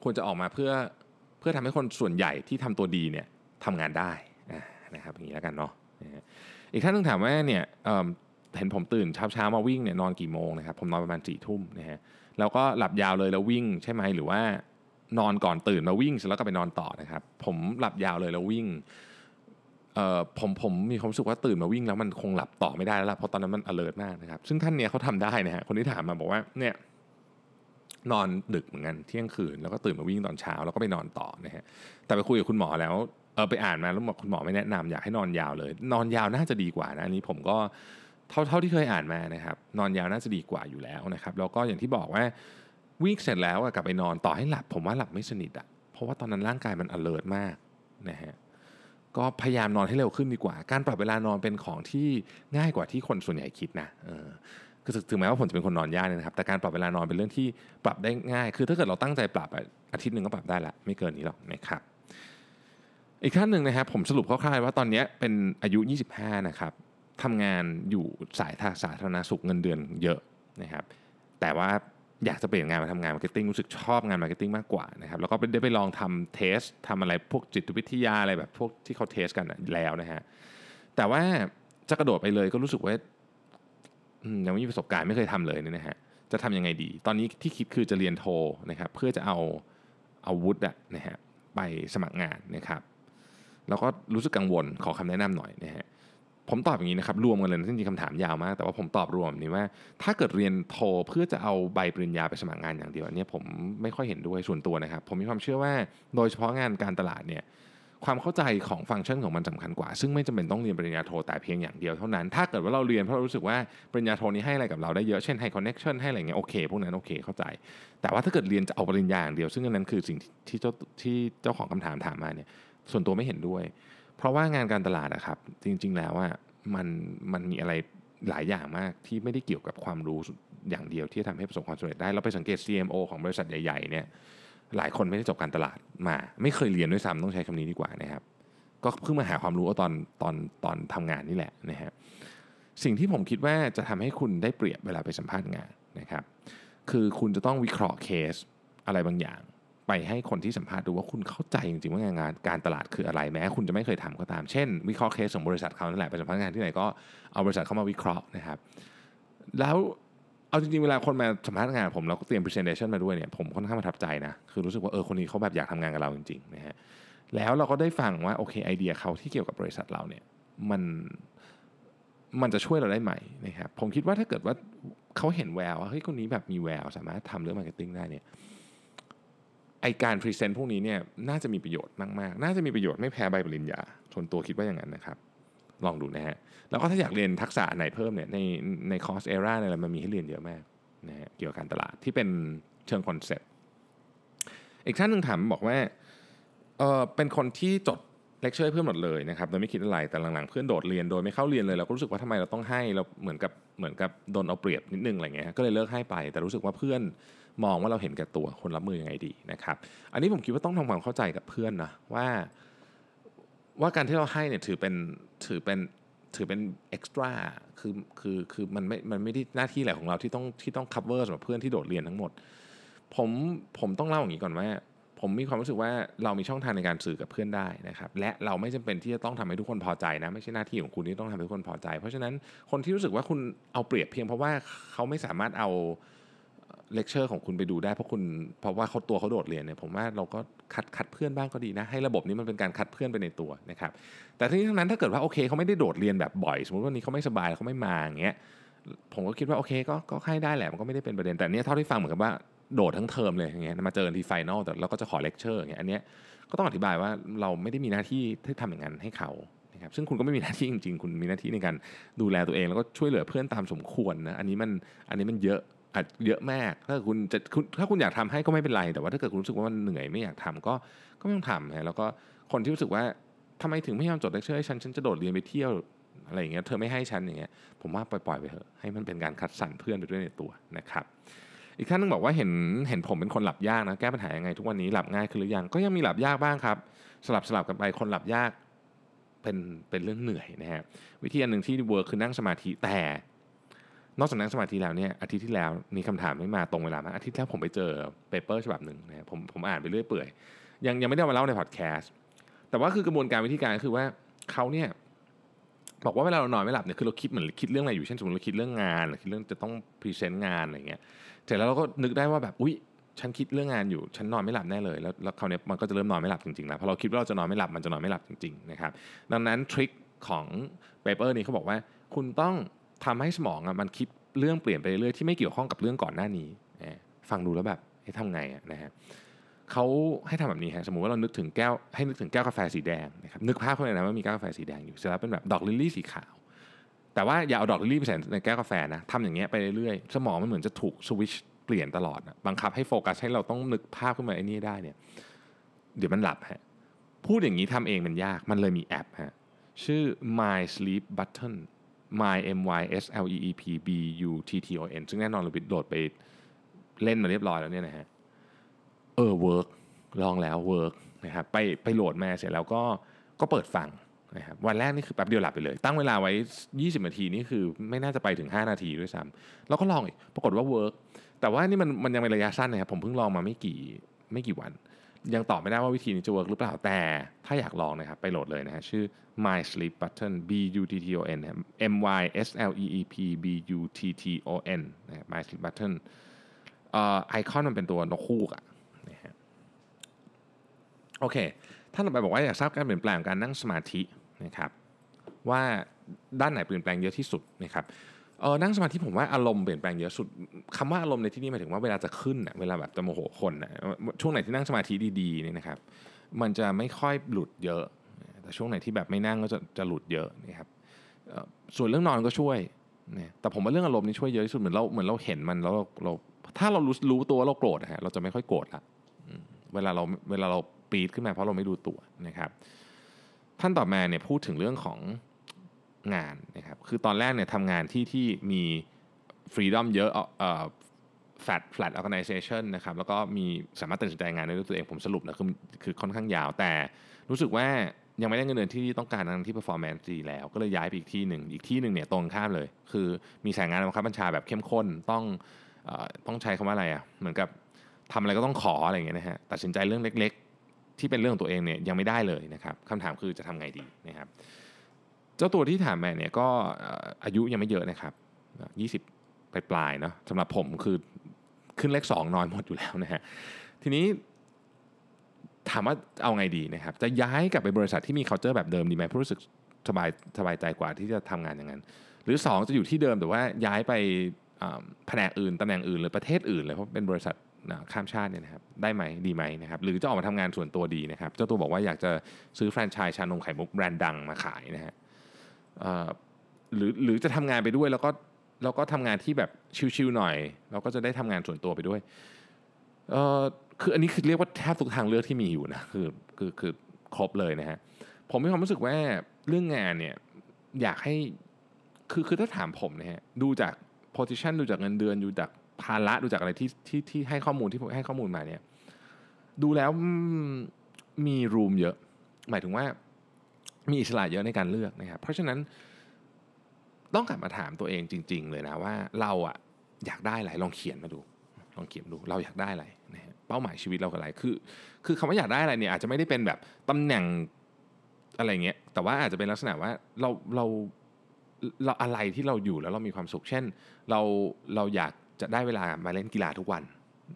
ควรจะออกมาเพื่อเพื่อทำให้คนส่วนใหญ่ที่ทำตัวดีเนี่ยทำงานได้นะครับอย่างนี้แล้วกันเนาะอีกท่านนึงถามว่าเนี่ย เห็นผมตื่นเช้าเช้ามาวิ่งเนี่ยนอนกี่โมงนะครับผมนอนประมาณสี่ทุ่มนะฮะแล้วก็หลับยาวเลยแล้ววิ่งใช่ไหมหรือว่านอนก่อนตื่นมาวิ่งเสร็จแล้วก็ไปนอนต่อนะครับ ผมหลับยาวเลยแล้ววิ่งเอ่อผมผมมีความรู้สึกว่าตื่นมาวิ่งแล้วมันคงหลับต่อไม่ได้แล้วล่ะเพราะตอนนั้นมัน alert มากนะครับ ซึ่งท่านเนี้ยเขาทำได้นะฮะคนที่ถามมาบอกว่าเนี่ยนอนดึกเหมือนกันเที่ยงคืนแล้วก็ตื่นมาวิ่งตอนเช้าแล้วก็ไปนอนต่อนะฮะแต่ไปคุยกับคุณหมอแล้วเออไปอ่านมาแล้วบอกคุณหมอไม่แนะนำอยากให้นอนยาวเลย นอนยาวน่าจะดีกว่านะอันนี้ผมก็ เท่าเท่าที่เคยอ่านมานะครับ นอนยาวน่าจะดีกว่าอยู่แล้วนะครับ แล้วก็อย่างที่บอกว่าวิ่งเสร็จแล้วกลับไปนอนต่อให้หลับ ผมว่าหลับไม่สนิทอะเพราะว่าตอนนั้นร่างกายมัน alert มากนะฮะก็พยายามนอนให้เร็วขึ้นดีกว่า การปรับเวลานอนเป็นของที่ง่ายกว่าที่คนส่วนใหญ่คิดนะเออคือถึงแม้ว่าผมจะเป็นคนนอนยากนะครับ แต่การปรับเวลานอนเป็นเรื่องที่ปรับได้ง่าย คือถ้าเกิดเราตั้งใจปรับอาทิตย์หนึ่งก็ปรับได้ละไม่เกินนี้หรอกนะครับอีกขั้นหนึ่งนะครับผมสรุปคร่าวๆว่าตอนนี้เป็นอายุ 25 นะครับ ทำงานอยู่สายสาธารณสุขเงินเดือนเยอะนะครับ แต่ว่าอยากจะเปลี่ยนงานมาทำงาน marketing รู้สึกชอบงาน marketing มากกว่านะครับแล้วก็ได้ไปลองทำ test ทำอะไรพวกจิตวิทยาอะไรแบบพวกที่เขา test กันแล้วนะฮะแต่ว่าจะกระโดดไปเลยก็รู้สึกว่ายังไม่มีประสบการณ์ไม่เคยทำเลยเนี่ยนะฮะจะทำยังไงดี ตอนนี้ที่คิดคือจะเรียนโทนะครับเพื่อจะเอาเอาวุฒินะฮะไปสมัครงานนะครับ แล้วก็รู้สึกกังวลขอคำแนะนำหน่อยนะฮะ ผมตอบอย่างนี้นะครับรวมกันเลยจริงๆคำถามยาวมาก แต่ว่าผมตอบรวมนี้ว่า ถ้าเกิดเรียนโทเพื่อจะเอาใบปริญญาไปสมัครงานอย่างเดียวอันนี้ผมไม่ค่อยเห็นด้วยส่วนตัวนะครับ ผมมีความเชื่อว่าโดยเฉพาะงานการตลาดเนี่ยความเข้าใจของฟังก์ชันของมันสำคัญกว่า ซึ่งไม่จำเป็นต้องเรียนปริญญาโทแต่เพียงอย่างเดียวเท่านั้น ถ้าเกิดว่าเราเรียนเพราะเรารู้สึกว่าปริญญาโทนี้ให้อะไรกับเราได้เยอะ เช่นให้ connection ให้อะไรเงี้ยโอเคพวกนั้นโอเคเข้าใจ แต่ว่าถ้าเกิดเรียนจะเอาปริญญาอย่างเดียว ซึ่งอันนั้นคือสิ่งที่เจ้าที่เจ้าของคำถามถามมาเนี่ยส่วนตัวไม่เห็นด้วย เพราะว่างานการตลาดนะครับ จริง ๆ แล้วอะมันมันมีอะไรหลายอย่างมากที่ไม่ได้เกี่ยวกับความรู้อย่างเดียวที่ทำให้ประสบความสำเร็จได้เราไปสังเกต CMO ของบริษัทใหญ่ๆเนี่ยหลายคนไม่ได้จบการตลาดมา ไม่เคยเรียนด้วยซ้ำต้องใช้คำนี้ดีกว่านะครับ ก็เพิ่งมาหาความรู้ตอนตอนตอนทำงานนี่แหละนะฮะสิ่งที่ผมคิดว่าจะทำให้คุณได้เปรียบเวลาไปสัมภาษณ์งานนะครับ คือคุณจะต้องวิเคราะห์เคสอะไรบางอย่าง ไปให้คนที่สัมภาษณ์ดูว่าคุณเข้าใจจริงๆว่างานการตลาดคืออะไรแม้ คุณจะไม่เคยทำก็ตามเช่น วิเคราะห์เคสของบริษัทเขานั่นแหละไปสัมภาษณ์งานที่ไหนก็เอาบริษัทเข้ามาวิเคราะห์นะครับ แล้วเอาจริงๆ เวลาคนมาสัมภาษณ์งานผมเราก็เตรียม presentation มาด้วยเนี่ยผมค่อนข้างประทับใจนะ คือรู้สึกว่าเออคนนี้เขาแบบอยากทำงานกับเราจริงๆนะฮะแล้วเราก็ได้ฟังว่าโอเคไอเดียเขาที่เกี่ยวกับบริษัทเราเนี่ยมันมันจะช่วยเราได้ไหมนะครับผมคิดว่าถ้าเกิดว่าเขาเห็นแววว่าเฮ้ยคนนี้แบบมีแววสามารถทำเรื่อง marketing ได้เนี่ย ไอ้การ present พวกนี้เนี่ยน่าจะมีประโยชน์มากๆ น่าจะมีประโยชน์ไม่แพ้ใบปริญญาส่วนตัวคิดว่าอย่างนั้นนะครับ ลองดูนะฮะ แล้วก็ถ้าอยากเรียนทักษะไหนเพิ่มเนี่ยในใน Coursera เนี่ยมันมีให้เรียนเยอะมากนะฮะเกี่ยวกับการตลาดที่เป็นเชิง concept อีกท่านหนึ่งถามบอกว่าเออเป็นคนที่จดเลคเชอร์เพื่อนหมดเลยนะครับโดยไม่คิดอะไรแต่หลังๆเพื่อนโดดเรียนโดยไม่เข้าเรียนเลยเราก็รู้สึกว่าทำไมเราต้องให้เราเหมือนกับเหมือนกับโดนเอาเปรียบนิดนึงอะไรเงี้ยก็เลยเลิกให้ไป แต่รู้สึกว่าเพื่อน มองว่าเราเห็นแก่ตัวควรรับมือยังไงดีนะครับ อันนี้ผมคิดว่าต้องทำความเข้าใจกับเพื่อนนะว่าว่าการที่เราให้เนี่ยถือเป็นถือเป็นถือเป็น extra คือคือคือมันไม่มันไม่ได้หน้าที่แหละของเราที่ต้องที่ต้อง cover สำหรับเพื่อนที่โดดเรียนทั้งหมด ผมผมต้องเล่าอย่างนี้ก่อนว่า ผมมีความรู้สึกว่าเรามีช่องทางในการสื่อกับเพื่อนได้นะครับ และเราไม่จำเป็นที่จะต้องทำให้ทุกคนพอใจนะ ไม่ใช่หน้าที่ของคุณที่ต้องทำให้ทุกคนพอใจ เพราะฉะนั้นคนที่รู้สึกว่าคุณเอาเปรียบเพียงเพราะว่าเขาไม่สามารถเอา เลคเชอร์ของคุณไปดูได้เพราะคุณเพราะว่าเขาตัวเขาโดดเรียนเนี่ยผมว่าเราก็คัดคัดเพื่อนบ้างก็ดีนะ ให้ระบบนี้มันเป็นการคัดเพื่อนไปในตัวนะครับแต่ทั้งนี้ทั้งนั้นถ้าเกิดว่าโอเคเขาไม่ได้โดดเรียนแบบบ่อย สมมติว่านี้เขาไม่สบายเขาไม่มาอย่างเงี้ยผมก็คิดว่าโอเคก็ก็ให้ได้แหละมันก็ไม่ได้เป็นประเด็นแต่เนี้ยเท่าที่ฟังเหมือนกับว่าโดดทั้งเทอมเลยอย่างเงี้ยมาเจอที่ final แต่เราก็จะขอเลคเชอร์อย่างเงี้ยอันเนี้ยก็ต้องอธิบายว่าเราไม่ได้มีหน้าที่ที่ทำอย่างนั้นให้เขานะครับซึ่งคุณก็ไม่มีหน้าที่จริง ๆ คุณมีหน้าที่ในการดูแลตัวเอง แล้วก็ช่วยเหลือเพื่อนตามสมควรนะอันนี้มันอันนี้มันเยอะ อาจเยอะมาก ถ้าคุณจะถ้าคุณอยากทำให้ก็ไม่เป็นไร แต่ว่าถ้าเกิดคุณรู้สึกว่ามันเหนื่อยไม่อยากทำก็ก็ไม่ต้องทำนะแล้วก็คนที่รู้สึกว่าทำไมถึงไม่ยอมจดเลคเชอร์ให้ฉันฉันจะโดดเรียนไปเที่ยวอะไรอย่างเงี้ยเธอไม่ให้ฉันอย่างเงี้ยผมว่าปล่อยๆไปเถอะให้มันเป็นการคัดสรรเพื่อนไปด้วยในตัวนะครับอีกท่านนึงบอกว่าเห็นเห็นผมเป็นคนหลับยากนะแก้ปัญหายังไงทุกวันนี้หลับง่ายขึ้นหรือยังก็ยังมีหลับยากบ้างครับ สลับสลับกันไปคนหลับยากเป็นเป็นเรื่องเหนื่อยนะฮะวิธีอันหนึ่งที่ work คือนั่งสมาธิแต่ นอกจากนั่งสมาธิแล้วเนี่ยอาทิตย์ที่แล้วมีคำถามนี้มาตรงเวลามากอาทิตย์ที่แล้วผมไปเจอ paper ฉบับหนึ่งนะผมผมอ่านไปเรื่อยเปื่อยยังยังไม่ได้มาเล่าในพอดแคสต์แต่ว่าคือกระบวนการวิธีการก็คือว่าเขาเนี่ยบอกว่าเวลาเรานอนไม่หลับเนี่ยคือเราคิดเหมือนคิดเรื่องอะไรอยู่เช่นสมมติเราคิดเรื่องงานหรือคิดเรื่องจะต้อง present งานอะไรเงี้ยเสร็จแล้วเราก็นึกได้ว่าแบบอุ๊ยฉันคิดเรื่องงานอยู่ฉันนอนไม่หลับแน่เลยแล้วแล้วคราวนี้มันก็จะเริ่มนอนไม่หลับจริงๆแล้วพอเราคิดว่าเราจะนอนไม่หลับมันจะนอนไม่หลับจริงๆนะครับดังนั้น trick ของ paper นี้เขาบอกว่าคุณต้อง ทำให้สมองอะมันคิดเรื่องเปลี่ยนไปเรื่อยๆที่ไม่เกี่ยวข้องกับเรื่องก่อนหน้านี้ฟังดูแล้วแบบให้ทำไงอะนะฮะเขาให้ทำแบบนี้ฮะสมมุติว่าเรานึกถึงแก้วให้นึกถึงแก้วกาแฟสีแดงนะครับนึกภาพเข้าไปนะว่ามีแก้วกาแฟสีแดงอยู่เสร็จแล้วเป็นแบบดอกลิลลี่สีขาว แต่ว่าอย่าเอาดอกลิลลี่ไปใส่ในแก้วกาแฟนะทำอย่างเงี้ยไปเรื่อยๆสมองมันเหมือนจะถูกสวิชเปลี่ยนตลอดบังคับให้โฟกัสให้เราต้องนึกภาพขึ้นมาไอ้นี่ได้เนี่ยเดี๋ยวมันหลับฮะพูดอย่างนี้ทำเองมันยากมันเลยมีแอปฮะชื่อ My Sleep Button My M Y S L E E P B U T T O N ซึ่งแน่นอนเราไปโหลดไปเล่นมาเรียบร้อยแล้วเนี่ยนะฮะ เออ work ลองแล้ว work นะครับไปไปโหลดมาเสร็จแล้วก็ก็เปิดฟังนะครับวันแรกนี่คือแป๊บเดียวหลับไปเลย ตั้งเวลาไว้ 20 นาทีนี่คือไม่น่าจะไปถึง 5 นาทีด้วยซ้ำแล้วก็ลองอีกปรากฏว่า work แต่ว่านี่มันมันยังเป็นระยะสั้นนะครับผมเพิ่งลองมาไม่กี่ไม่กี่วัน ยังตอบไม่ได้ว่าวิธีนี้จะ work หรือเปล่าแต่ถ้าอยากลองนะครับไปโหลดเลยนะฮะชื่อ My Sleep Button B U T T O N M Y S L E E P B U T T O N นะ My Sleep Button ไอคอนมันเป็นตัวนกคู่อะนะฮะโอเคท่านต่อไปบอกว่าอยากทราบการเปลี่ยนแปลงการนั่งสมาธินะครับว่าด้านไหนเปลี่ยนแปลงเยอะที่สุดนะครับ เออนั่งสมาธิผมว่าอารมณ์เปลี่ยนแปลงเยอะสุดคำว่าอารมณ์ในที่นี้หมายถึงว่าเวลาจะขึ้นเวลาแบบจะโมโหคนนะช่วงไหนที่นั่งสมาธิดีๆนี่นะครับมันจะไม่ค่อยหลุดเยอะ แต่ช่วงไหนที่แบบไม่นั่งก็จะจะหลุดเยอะนะครับส่วนเรื่องนอนก็ช่วยนะแต่ผมว่าเรื่องอารมณ์นี่ช่วยเยอะที่สุดเหมือนเราเหมือนเราเห็นมันแล้วเราเราถ้าเรารู้รู้ตัวเราโกรธฮะเราจะไม่ค่อยโกรธละเวลาเราเวลาเราปีดขึ้นมาเพราะเราไม่ดูตัวนะครับท่านต่อมาเนี่ยพูดถึงเรื่องของ งานนะครับคือตอนแรกเนี่ยทำงานที่ที่มีฟรีดอมเยอะเอ่อ flat flat organization นะครับแล้วก็มีสามารถตัดสินใจงานได้ด้วยตัวเองผมสรุปนะคือคือค่อนข้างยาวแต่รู้สึกว่ายังไม่ได้เงินเดือนที่ต้องการทั้งที่ performance ดีแล้ว ก็เลยย้ายไปอีกที่หนึ่ง อีกที่หนึ่งเนี่ยตรงข้ามเลย คือมีสายงานบังคับบัญชาแบบเข้มข้นต้องอต้องใช้คำว่าอะไรอะเหมือนกับทำอะไรก็ต้องขออะไรอย่างเงี้ยนะฮะตัดสินใจเรื่องเล็ก ๆ ที่เป็นเรื่องของตัวเองเนี่ยยังไม่ได้เลยนะครับคำถามคือจะทำไงดีนะครับ เจ้าตัวที่ถามมาเนี่ยก็อายุยังไม่เยอะนะครับ 20 ปลายปลายเนาะสำหรับผมคือขึ้นเลขสองน้อยหมดอยู่แล้วนะฮะทีนี้ถามว่าเอาไงดีนะครับ จะย้ายกลับไปบริษัทที่มี culture แบบเดิมดีไหมเพราะรู้สึกสบายสบายใจกว่าที่จะทำงานอย่างนั้น หรือ 2 จะอยู่ที่เดิมแต่ว่าย้ายไปแผนกอื่นตำแหน่งอื่น หรือประเทศอื่นเลยเพราะเป็นบริษัทข้ามชาติเนี่ยนะครับได้ไหมดีไหมนะครับหรือจะออกมาทำงานส่วนตัวดีนะครับ เจ้าตัวบอกว่าอยากจะซื้อแฟรนไชส์ชานมไข่มุกแบรนด์ดังมาขายนะฮะ หรือหรือจะทำงานไปด้วยแล้วก็แล้วก็ทำงานที่แบบชิวๆหน่อย เราก็จะได้ทำงานส่วนตัวไปด้วยเออคืออันนี้คือเรียกว่าแทบทุกทางเลือกที่มีอยู่นะคือคือคือครบเลยนะฮะผมมีความรู้สึกว่าเรื่องงานเนี่ยอยากให้คือคือถ้าถามผมนะฮะดูจาก position ดูจากเงินเดือนดูจากภาระดูจากอะไรที่ที่ที่ให้ข้อมูลที่ให้ข้อมูลมาเนี่ย ดูแล้วมีรูมเยอะ หมายถึงว่า มีอิสระเยอะในการเลือกนะครับ เพราะฉะนั้นต้องกลับมาถามตัวเองจริง ๆ เลยนะว่าเราอะอยากได้อะไรลองเขียนมาดูลองเขียนดูเราอยากได้อะไรนะเป้าหมายชีวิตเราคืออะไรคือ คือคำว่าอยากได้อะไรเนี่ยอาจจะไม่ได้เป็นแบบตำแหน่งอะไรเงี้ยแต่ว่าอาจจะเป็นลักษณะว่าเราเราเราอะไรที่เราอยู่แล้วเรามีความสุข เช่น เราเราอยากจะได้เวลามาเล่นกีฬาทุกวัน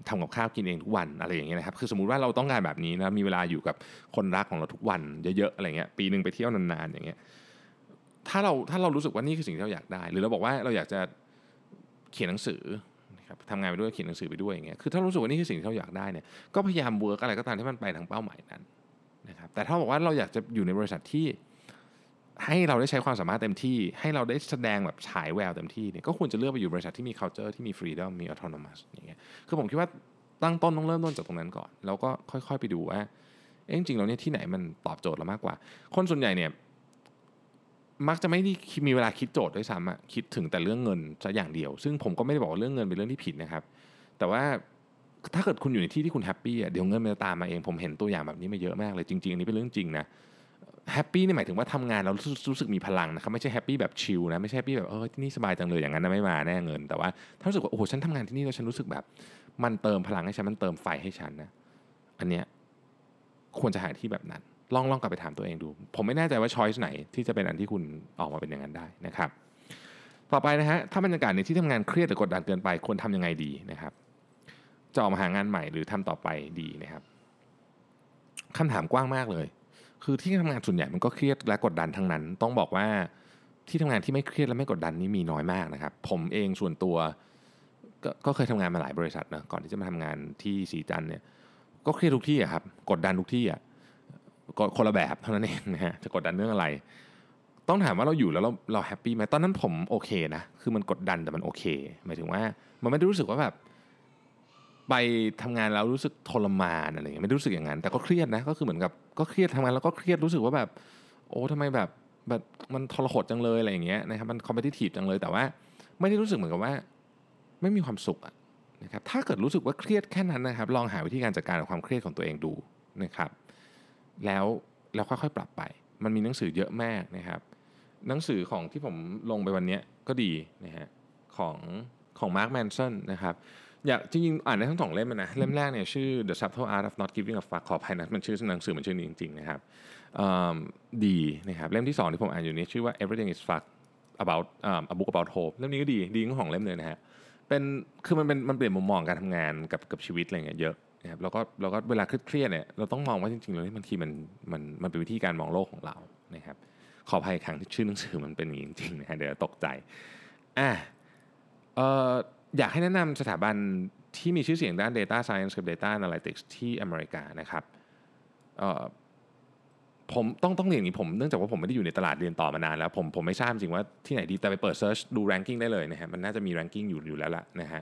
ทำกับข้าวกินเองทุกวันอะไรอย่างเงี้ยนะครับคือสมมุติว่าเราต้องการแบบนี้นะมีเวลาอยู่กับคนรักของเราทุกวันเยอะๆอะไรเงี้ยปีหนึ่งไปเที่ยวนานๆอย่างเงี้ยถ้าเราถ้าเรารู้สึกว่านี่คือสิ่งที่เราอยากได้ หรือเราบอกว่าเราอยากจะเขียนหนังสือนะครับทำงานไปด้วยเขียนหนังสือไปด้วยอย่างเงี้ยคือถ้ารู้สึกว่านี่คือสิ่งที่เราอยากได้เนี่ยก็พยายามเวิร์กอะไรก็ตามที่มันไปทางเป้าหมายนั้นนะครับแต่ถ้าบอกว่าเราอยากจะอยู่ในบริษัทที่ ให้เราได้ใช้ความสามารถเต็มที่ ให้เราได้แสดงแบบฉายแววเต็มที่เนี่ยก็ควรจะเลือกไปอยู่บริษัทที่มี culture ที่มี freedom มี autonomous อย่างเงี้ยคือผมคิดว่าตั้งต้นต้องเริ่มต้นจากตรงนั้นก่อน แล้วก็ค่อยๆไปดูว่าเอ๊ะจริงๆแล้วเนี่ยที่ไหนมันตอบโจทย์เรามากกว่า คนส่วนใหญ่เนี่ยมักจะไม่ได้มีเวลาคิดโจทย์ด้วยซ้ำอะคิดถึงแต่เรื่องเงินซะอย่างเดียว ซึ่งผมก็ไม่ได้บอกว่าเรื่องเงินเป็นเรื่องที่ผิดนะครับแต่ว่าถ้าเกิดคุณอยู่ในที่ที่คุณ happy อะเดี๋ยวเงินมันจะตามมาเองผมเห็นตัวอย่างแบบนี้มาเยอะมากเลยจริงๆอันนี้เป็นเรื่องจริงนะ happy นี่หมายถึงว่าทำงานเรารู้สึกรู้สึกมีพลังนะครับไม่ใช่ happy แบบ chill นะไม่ใช่ happy แบบเออที่นี่สบายจังเลยอย่างนั้นนะไม่มาแน่เงิน แต่ว่าถ้ารู้สึกว่าโอ้โหฉันทำงานที่นี่แล้วฉันรู้สึกแบบ มันเติมพลังให้ฉันมันเติมไฟให้ฉันนะอันเนี้ยควรจะหาที่แบบนั้น ลองลองกลับไปถามตัวเองดู ผมไม่แน่ใจว่าช้อยส์ไหนที่จะเป็นอันที่คุณออกมาเป็นอย่างนั้นได้นะครับ ต่อไปนะฮะถ้าบรรยากาศในที่ทำงานเครียดหรือกดดันเกินไปควรทำยังไงดีนะครับจะออกมาหางานใหม่หรือทำต่อไปดีนะครับคำถามกว้างมากเลย คือที่ทำงานส่วนใหญ่มันก็เครียดและกดดันทั้งนั้น ต้องบอกว่าที่ทำงานที่ไม่เครียดและไม่กดดันนี่มีน้อยมากนะครับ ผมเองส่วนตัวกก็เคยทำงานมาหลายบริษัทนะก่อนที่จะมาทำงานที่สีจันเนี่ยก็เครียดทุกที่อะครับกดดันทุกที่อะคนละแบบเท่านั้นเองนะฮะจะกดดันเรื่องอะไร ต้องถามว่าเราอยู่แล้วเราเราแฮปปี้ไหมตอนนั้นผมโอเคนะคือมันกดดันแต่มันโอเคหมายถึงว่ามันไม่ได้รู้สึกว่าแบบ ไปทำงานแล้วรู้สึกทรมานอะไรเงี้ยไม่ได้รู้สึกอย่างนั้นแต่ก็เครียดนะก็คือเหมือนกับก็เครียดทำงานแล้วก็เครียดรู้สึกว่าแบบ โอ้ทำไมแบบแบบมันทรหดจังเลยอะไรอย่างเงี้ยนะครับมัน competitive จังเลยแต่ว่า ไม่ได้รู้สึกเหมือนกับว่า ไม่มีความสุขนะครับถ้าเกิดรู้สึกว่าเครียดแค่นั้นนะครับ ลองหาวิธีการจัดการกับความเครียดของตัวเองดูนะครับ แล้วแล้วค่อยๆปรับไป มันมีหนังสือเยอะมากนะครับ หนังสือของที่ผมลงไปวันนี้ก็ดีนะฮะของของ Mark Manson นะครับ อยากจริงๆอ่านได้ทั้งสองเล่มนะเล่มแรกเนี่ยชื่อ The Subtle Art of Not Giving a Fuck ขออภัยนะมันชื่อหนังสือมันชื่อนี้จริงๆนะครับดีนะครับเล่มที่2ที่ผมอ่านอยู่นี้ชื่อว่า Everything is Fuck about um, a book about hope เล่มนี้ก็ดีดีทั้งสองเล่มเลยนะฮะเป็นคือมันเป็นมันเปลี่ยนมุมมองการทำงานกับกับชีวิตอะไรเงี้ยเยอะนะครับแล้วก็เราก็เวลาเครียดเนี่ยเราต้องมองว่าจริงๆแล้วบางทีมันมันมันเป็นวิธีการมองโลกของเรานะครับขออภัยครั้งที่ชื่อหนังสือมันเป็นอย่างนี้จริงๆนะฮะเดี๋ยวตกใจอะเอ่อ อยากให้แนะนำสถาบันที่มีชื่อเสียงด้าน Data Science กับ Data Analytics ที่อเมริกานะครับผมต้องต้องเรียนอย่างนี้ผมเนื่องจากว่าผมไม่ได้อยู่ในตลาดเรียนต่อมานานแล้ว ผมผมไม่ทราบจริงว่าที่ไหนดีแต่ไปเปิดเซิร์ชดู ranking ได้เลยนะฮะมันน่าจะมี ranking อยู่อยู่แล้วล่ะนะฮะ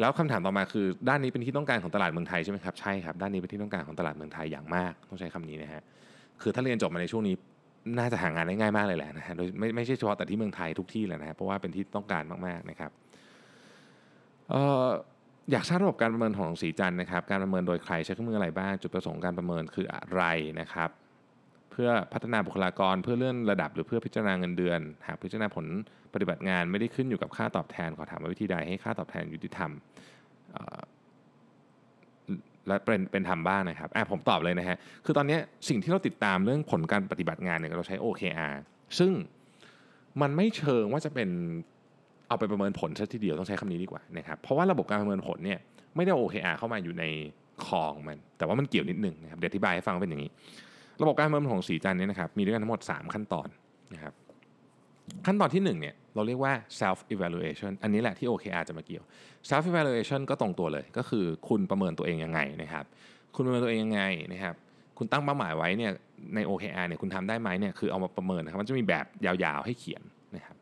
แล้วคำถามต่อมาคือด้านนี้เป็นที่ต้องการของตลาดเมืองไทยใช่ไหมครับใช่ครับด้านนี้เป็นที่ต้องการของตลาดเมืองไทยอย่างมากต้องใช้คำนี้นะฮะคือถ้าเรียนจบมาในช่วงนี้น่าจะหางานได้ง่ายมากเลยแหละนะฮะโดยไม่ไม่ใช่เฉพาะแต่ที่เมืองไทยทุกที่เลยนะฮะเพราะว่าเป็นที่ต้องการมากๆนะครับ อยากทราบระบบการประเมินของสีจันนะครับ การประเมินโดยใครใช้เครื่องมืออะไรบ้าง จุดประสงค์การประเมินคืออะไรนะครับ เพื่อพัฒนาบุคลากรเพื่อเลื่อนระดับหรือเพื่อพิจารณาเงินเดือน หากพิจารณาผลปฏิบัติงานไม่ได้ขึ้นอยู่กับค่าตอบแทนขอถามว่าวิธีใดให้ค่าตอบแทนยุติธรรมและเป็นเป็นธรรมบ้างนะครับอะผมตอบเลยนะฮะ คือตอนนี้สิ่งที่เราติดตามเรื่องผลการปฏิบัติงานเนี่ยเราใช้ OKR ซึ่งมันไม่เชิงว่าจะเป็น เอาไปประเมินผลซะทีเดียวต้องใช้คำนี้ดีกว่านะครับเพราะว่าระบบการประเมินผลเนี่ยไม่ได้ OKR เข้ามาอยู่ในคองมัน แต่ว่ามันเกี่ยวนิดหนึ่งนะครับเดี๋ยวอธิบายให้ฟังเป็นอย่างนี้ ระบบการประเมินของสีจันเนี่ยนะครับมีด้วยกันทั้งหมด 3 ขั้นตอนนะครับขั้นตอนที่1เนี่ยเราเรียกว่า self evaluation อันนี้แหละที่ OKR จะมาเกี่ยว self evaluation ก็ตรงตัวเลย ก็คือคุณประเมินตัวเองยังไงนะครับคุณประเมินตัวเองยังไงนะครับคุณตั้งเป้าหมายไว้เนี่ยใน OKR เนี่ยคุณทำได้ไหมเนี่ยคือเอามาประเมินนะครับมันจะมีแบบยาวๆให้เขียนนะครับ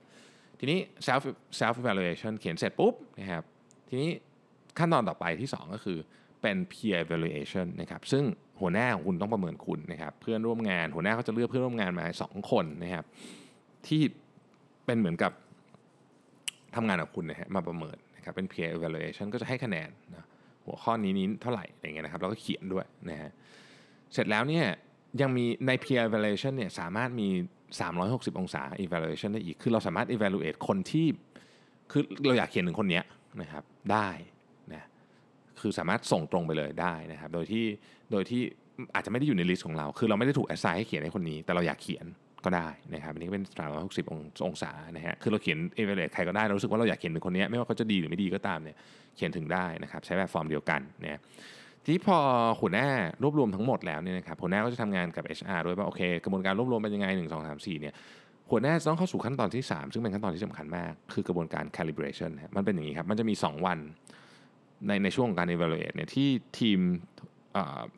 ทีนี้ self self evaluation เขียนเสร็จปุ๊บนะครับทีนี้ขั้นตอนต่อไปที่ 2 ก็คือเป็น peer evaluation นะครับซึ่งหัวหน้าของคุณต้องประเมินคุณนะครับเพื่อนร่วมงานหัวหน้าเขาจะเลือกเพื่อนร่วมงานมา 2 คนนะครับที่เป็นเหมือนกับทำงานกับคุณนะฮะมาประเมินนะครับเป็น peer evaluation ก็จะให้คะแนนนะหัวข้อนี้นี้เท่าไหร่อะไรเงี้ยนะครับแล้วก็เขียนด้วยนะฮะเสร็จแล้วเนี่ย ยังมีใน peer evaluation เนี่ยสามารถมี 360 องศา evaluation ได้อีก คือเราสามารถ evaluate คนที่ คือเราอยากเขียนถึงคนนี้นะครับได้นะคือสามารถส่งตรงไปเลยได้นะครับโดยที่โดยที่อาจจะไม่ได้อยู่ใน list ของเรา คือเราไม่ได้ถูก assign ให้เขียนให้คนนี้ แต่เราอยากเขียนก็ได้นะครับอันนี้เป็น 360องศานะฮะคือเราเขียน evaluate ใครก็ได้ เรารู้สึกว่าเราอยากเขียนถึงคนนี้ไม่ว่าเขาจะดีหรือไม่ดีก็ตามเนี่ยเขียนถึงได้นะครับใช้แบบฟอร์มเดียวกันเนะ ที่พอหัวหน้ารวบรวมทั้งหมดแล้วเนี่ยนะครับหัวหน้าก็จะทำงานกับ HR ด้วยว่าโอเค กระบวนการรวบรวมเป็นยังไง 1 2 3 4เนี่ยหัวหน้าต้องเข้าสู่ขั้นตอนที่ 3 ซึ่งเป็นขั้นตอนที่สำคัญมาก คือกระบวนการ calibration มันเป็นอย่างนี้ครับ มันจะมี 2 วันในในช่วงการ evaluate เนี่ยที่ทีม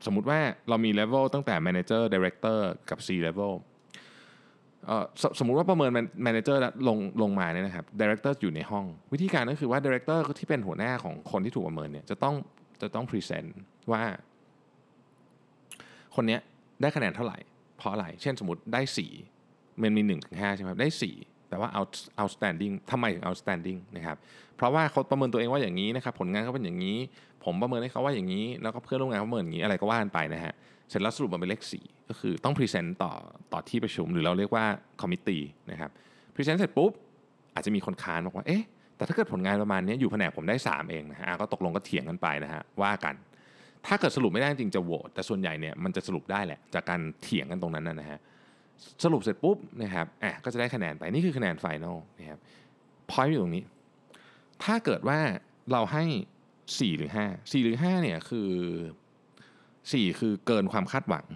สมมุติว่าเรามี level ตั้งแต่ manager director กับ C level สสมมุติว่าประเมิน manager ลงลงมาเนี่ยนะครับ director อยู่ในห้อง วิธีการก็คือว่า director ที่เป็นหัวหน้าของคนที่ถูกประเมินเนี่ยจะต้อง จะต้อง present ว่า คนเนี้ยได้คะแนนเท่าไหร่ เพราะอะไร เช่นสมมติได้ 4 มันมี 1 ถึง 5 ใช่ไหมครับ ได้ 4 แต่ว่า out outstanding ทำไมถึง outstanding นะครับ เพราะว่าเขาประเมินตัวเองว่าอย่างนี้นะครับ ผลงานเขาเป็นอย่างนี้ ผมประเมินให้เขาว่าอย่างนี้ แล้วก็เพื่อนร่วมงานเขาประเมินอย่างนี้ อะไรก็ว่ากันไปนะฮะ เสร็จแล้วสรุปมาเป็นเลข 4 ก็คือต้อง present ต่อต่อที่ประชุม หรือเราเรียกว่า committee นะครับ present เสร็จปุ๊บ อาจจะมีคนค้านบอกว่า เอ๊ะ แต่ถ้าเกิดผลงานประมาณนี้อยู่แผนกผมได้ 3 เองนะฮะก็ตกลงก็เถียงกันไปนะฮะว่ากัน ถ้าเกิดสรุปไม่ได้จริงจะโหวตแต่ส่วนใหญ่เนี่ยมันจะสรุปได้แหละจากการเถียงกันตรงนั้นนะฮะสรุปเสร็จปุ๊บนะครับอะก็จะได้คะแนนไปนี่คือคะแนนไฟแนลนะครับพอยต์อยู่ตรงนี้ ถ้าเกิดว่าเราให้ 4 หรือ 5 4 หรือ5เนี่ยคือ 4 คือเกินความคาดหวัง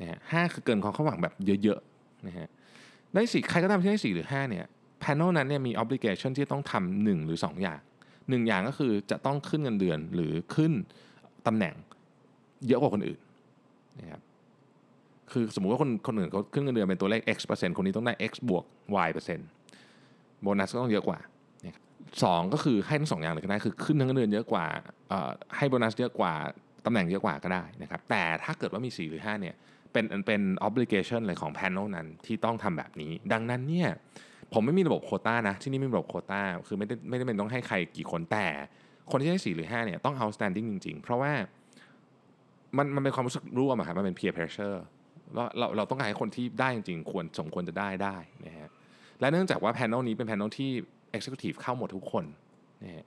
นะฮะห้าคือเกินความคาดหวังแบบเยอะๆนะฮะได้สี่ใครก็ตามที่ได้4หรือ5เนี่ย panel นั้นเนี่ยมี obligation ที่ต้องทำหนึ่งหรือ 2 อย่างหนึ่งอย่างก็คือจะต้องขึ้นเงินเดือนหรือขึ้นตำแหน่งเยอะกว่าคนอื่นนะครับคือสมมุติว่าคนคนอื่นเขาขึ้นเงินเดือนเป็นตัวเลข x เปอร์เซ็นต์คนนี้ต้องได้ x บวก y เปอร์เซ็นต์โบนัสก็ต้องเยอะกว่าสองก็คือให้ทั้งสองอย่างเลยก็ได้คือขึ้นทั้งเงินเดือนเยอะกว่าให้โบนัสเยอะกว่าตำแหน่งเยอะกว่าก็ได้นะครับแต่ถ้าเกิดว่ามี 4 หรือ 5เนี่ยเป็นเป็น obligation เลยของ panel นั้นที่ต้องทำแบบนี้ ดังนั้นเนี่ย ผมไม่มีระบบโคต้านะ ที่นี่ไม่มีระบบโคต้าคือไม่ได้ไม่ได้เป็นต้องให้ใครกี่คนแต่ คนที่ได้4หรือ5เนี่ยต้อง outstanding จริง ๆ เพราะว่ามันมันเป็นความรู้สึกร่วมอะครับมันเป็น peer pressure เราเราเราต้องการให้คนที่ได้จริงๆควรสมควรจะได้ได้นะฮะและเนื่องจากว่าแผนนี้เป็นแผนที่ Executive เข้าหมดทุกคนนะฮะ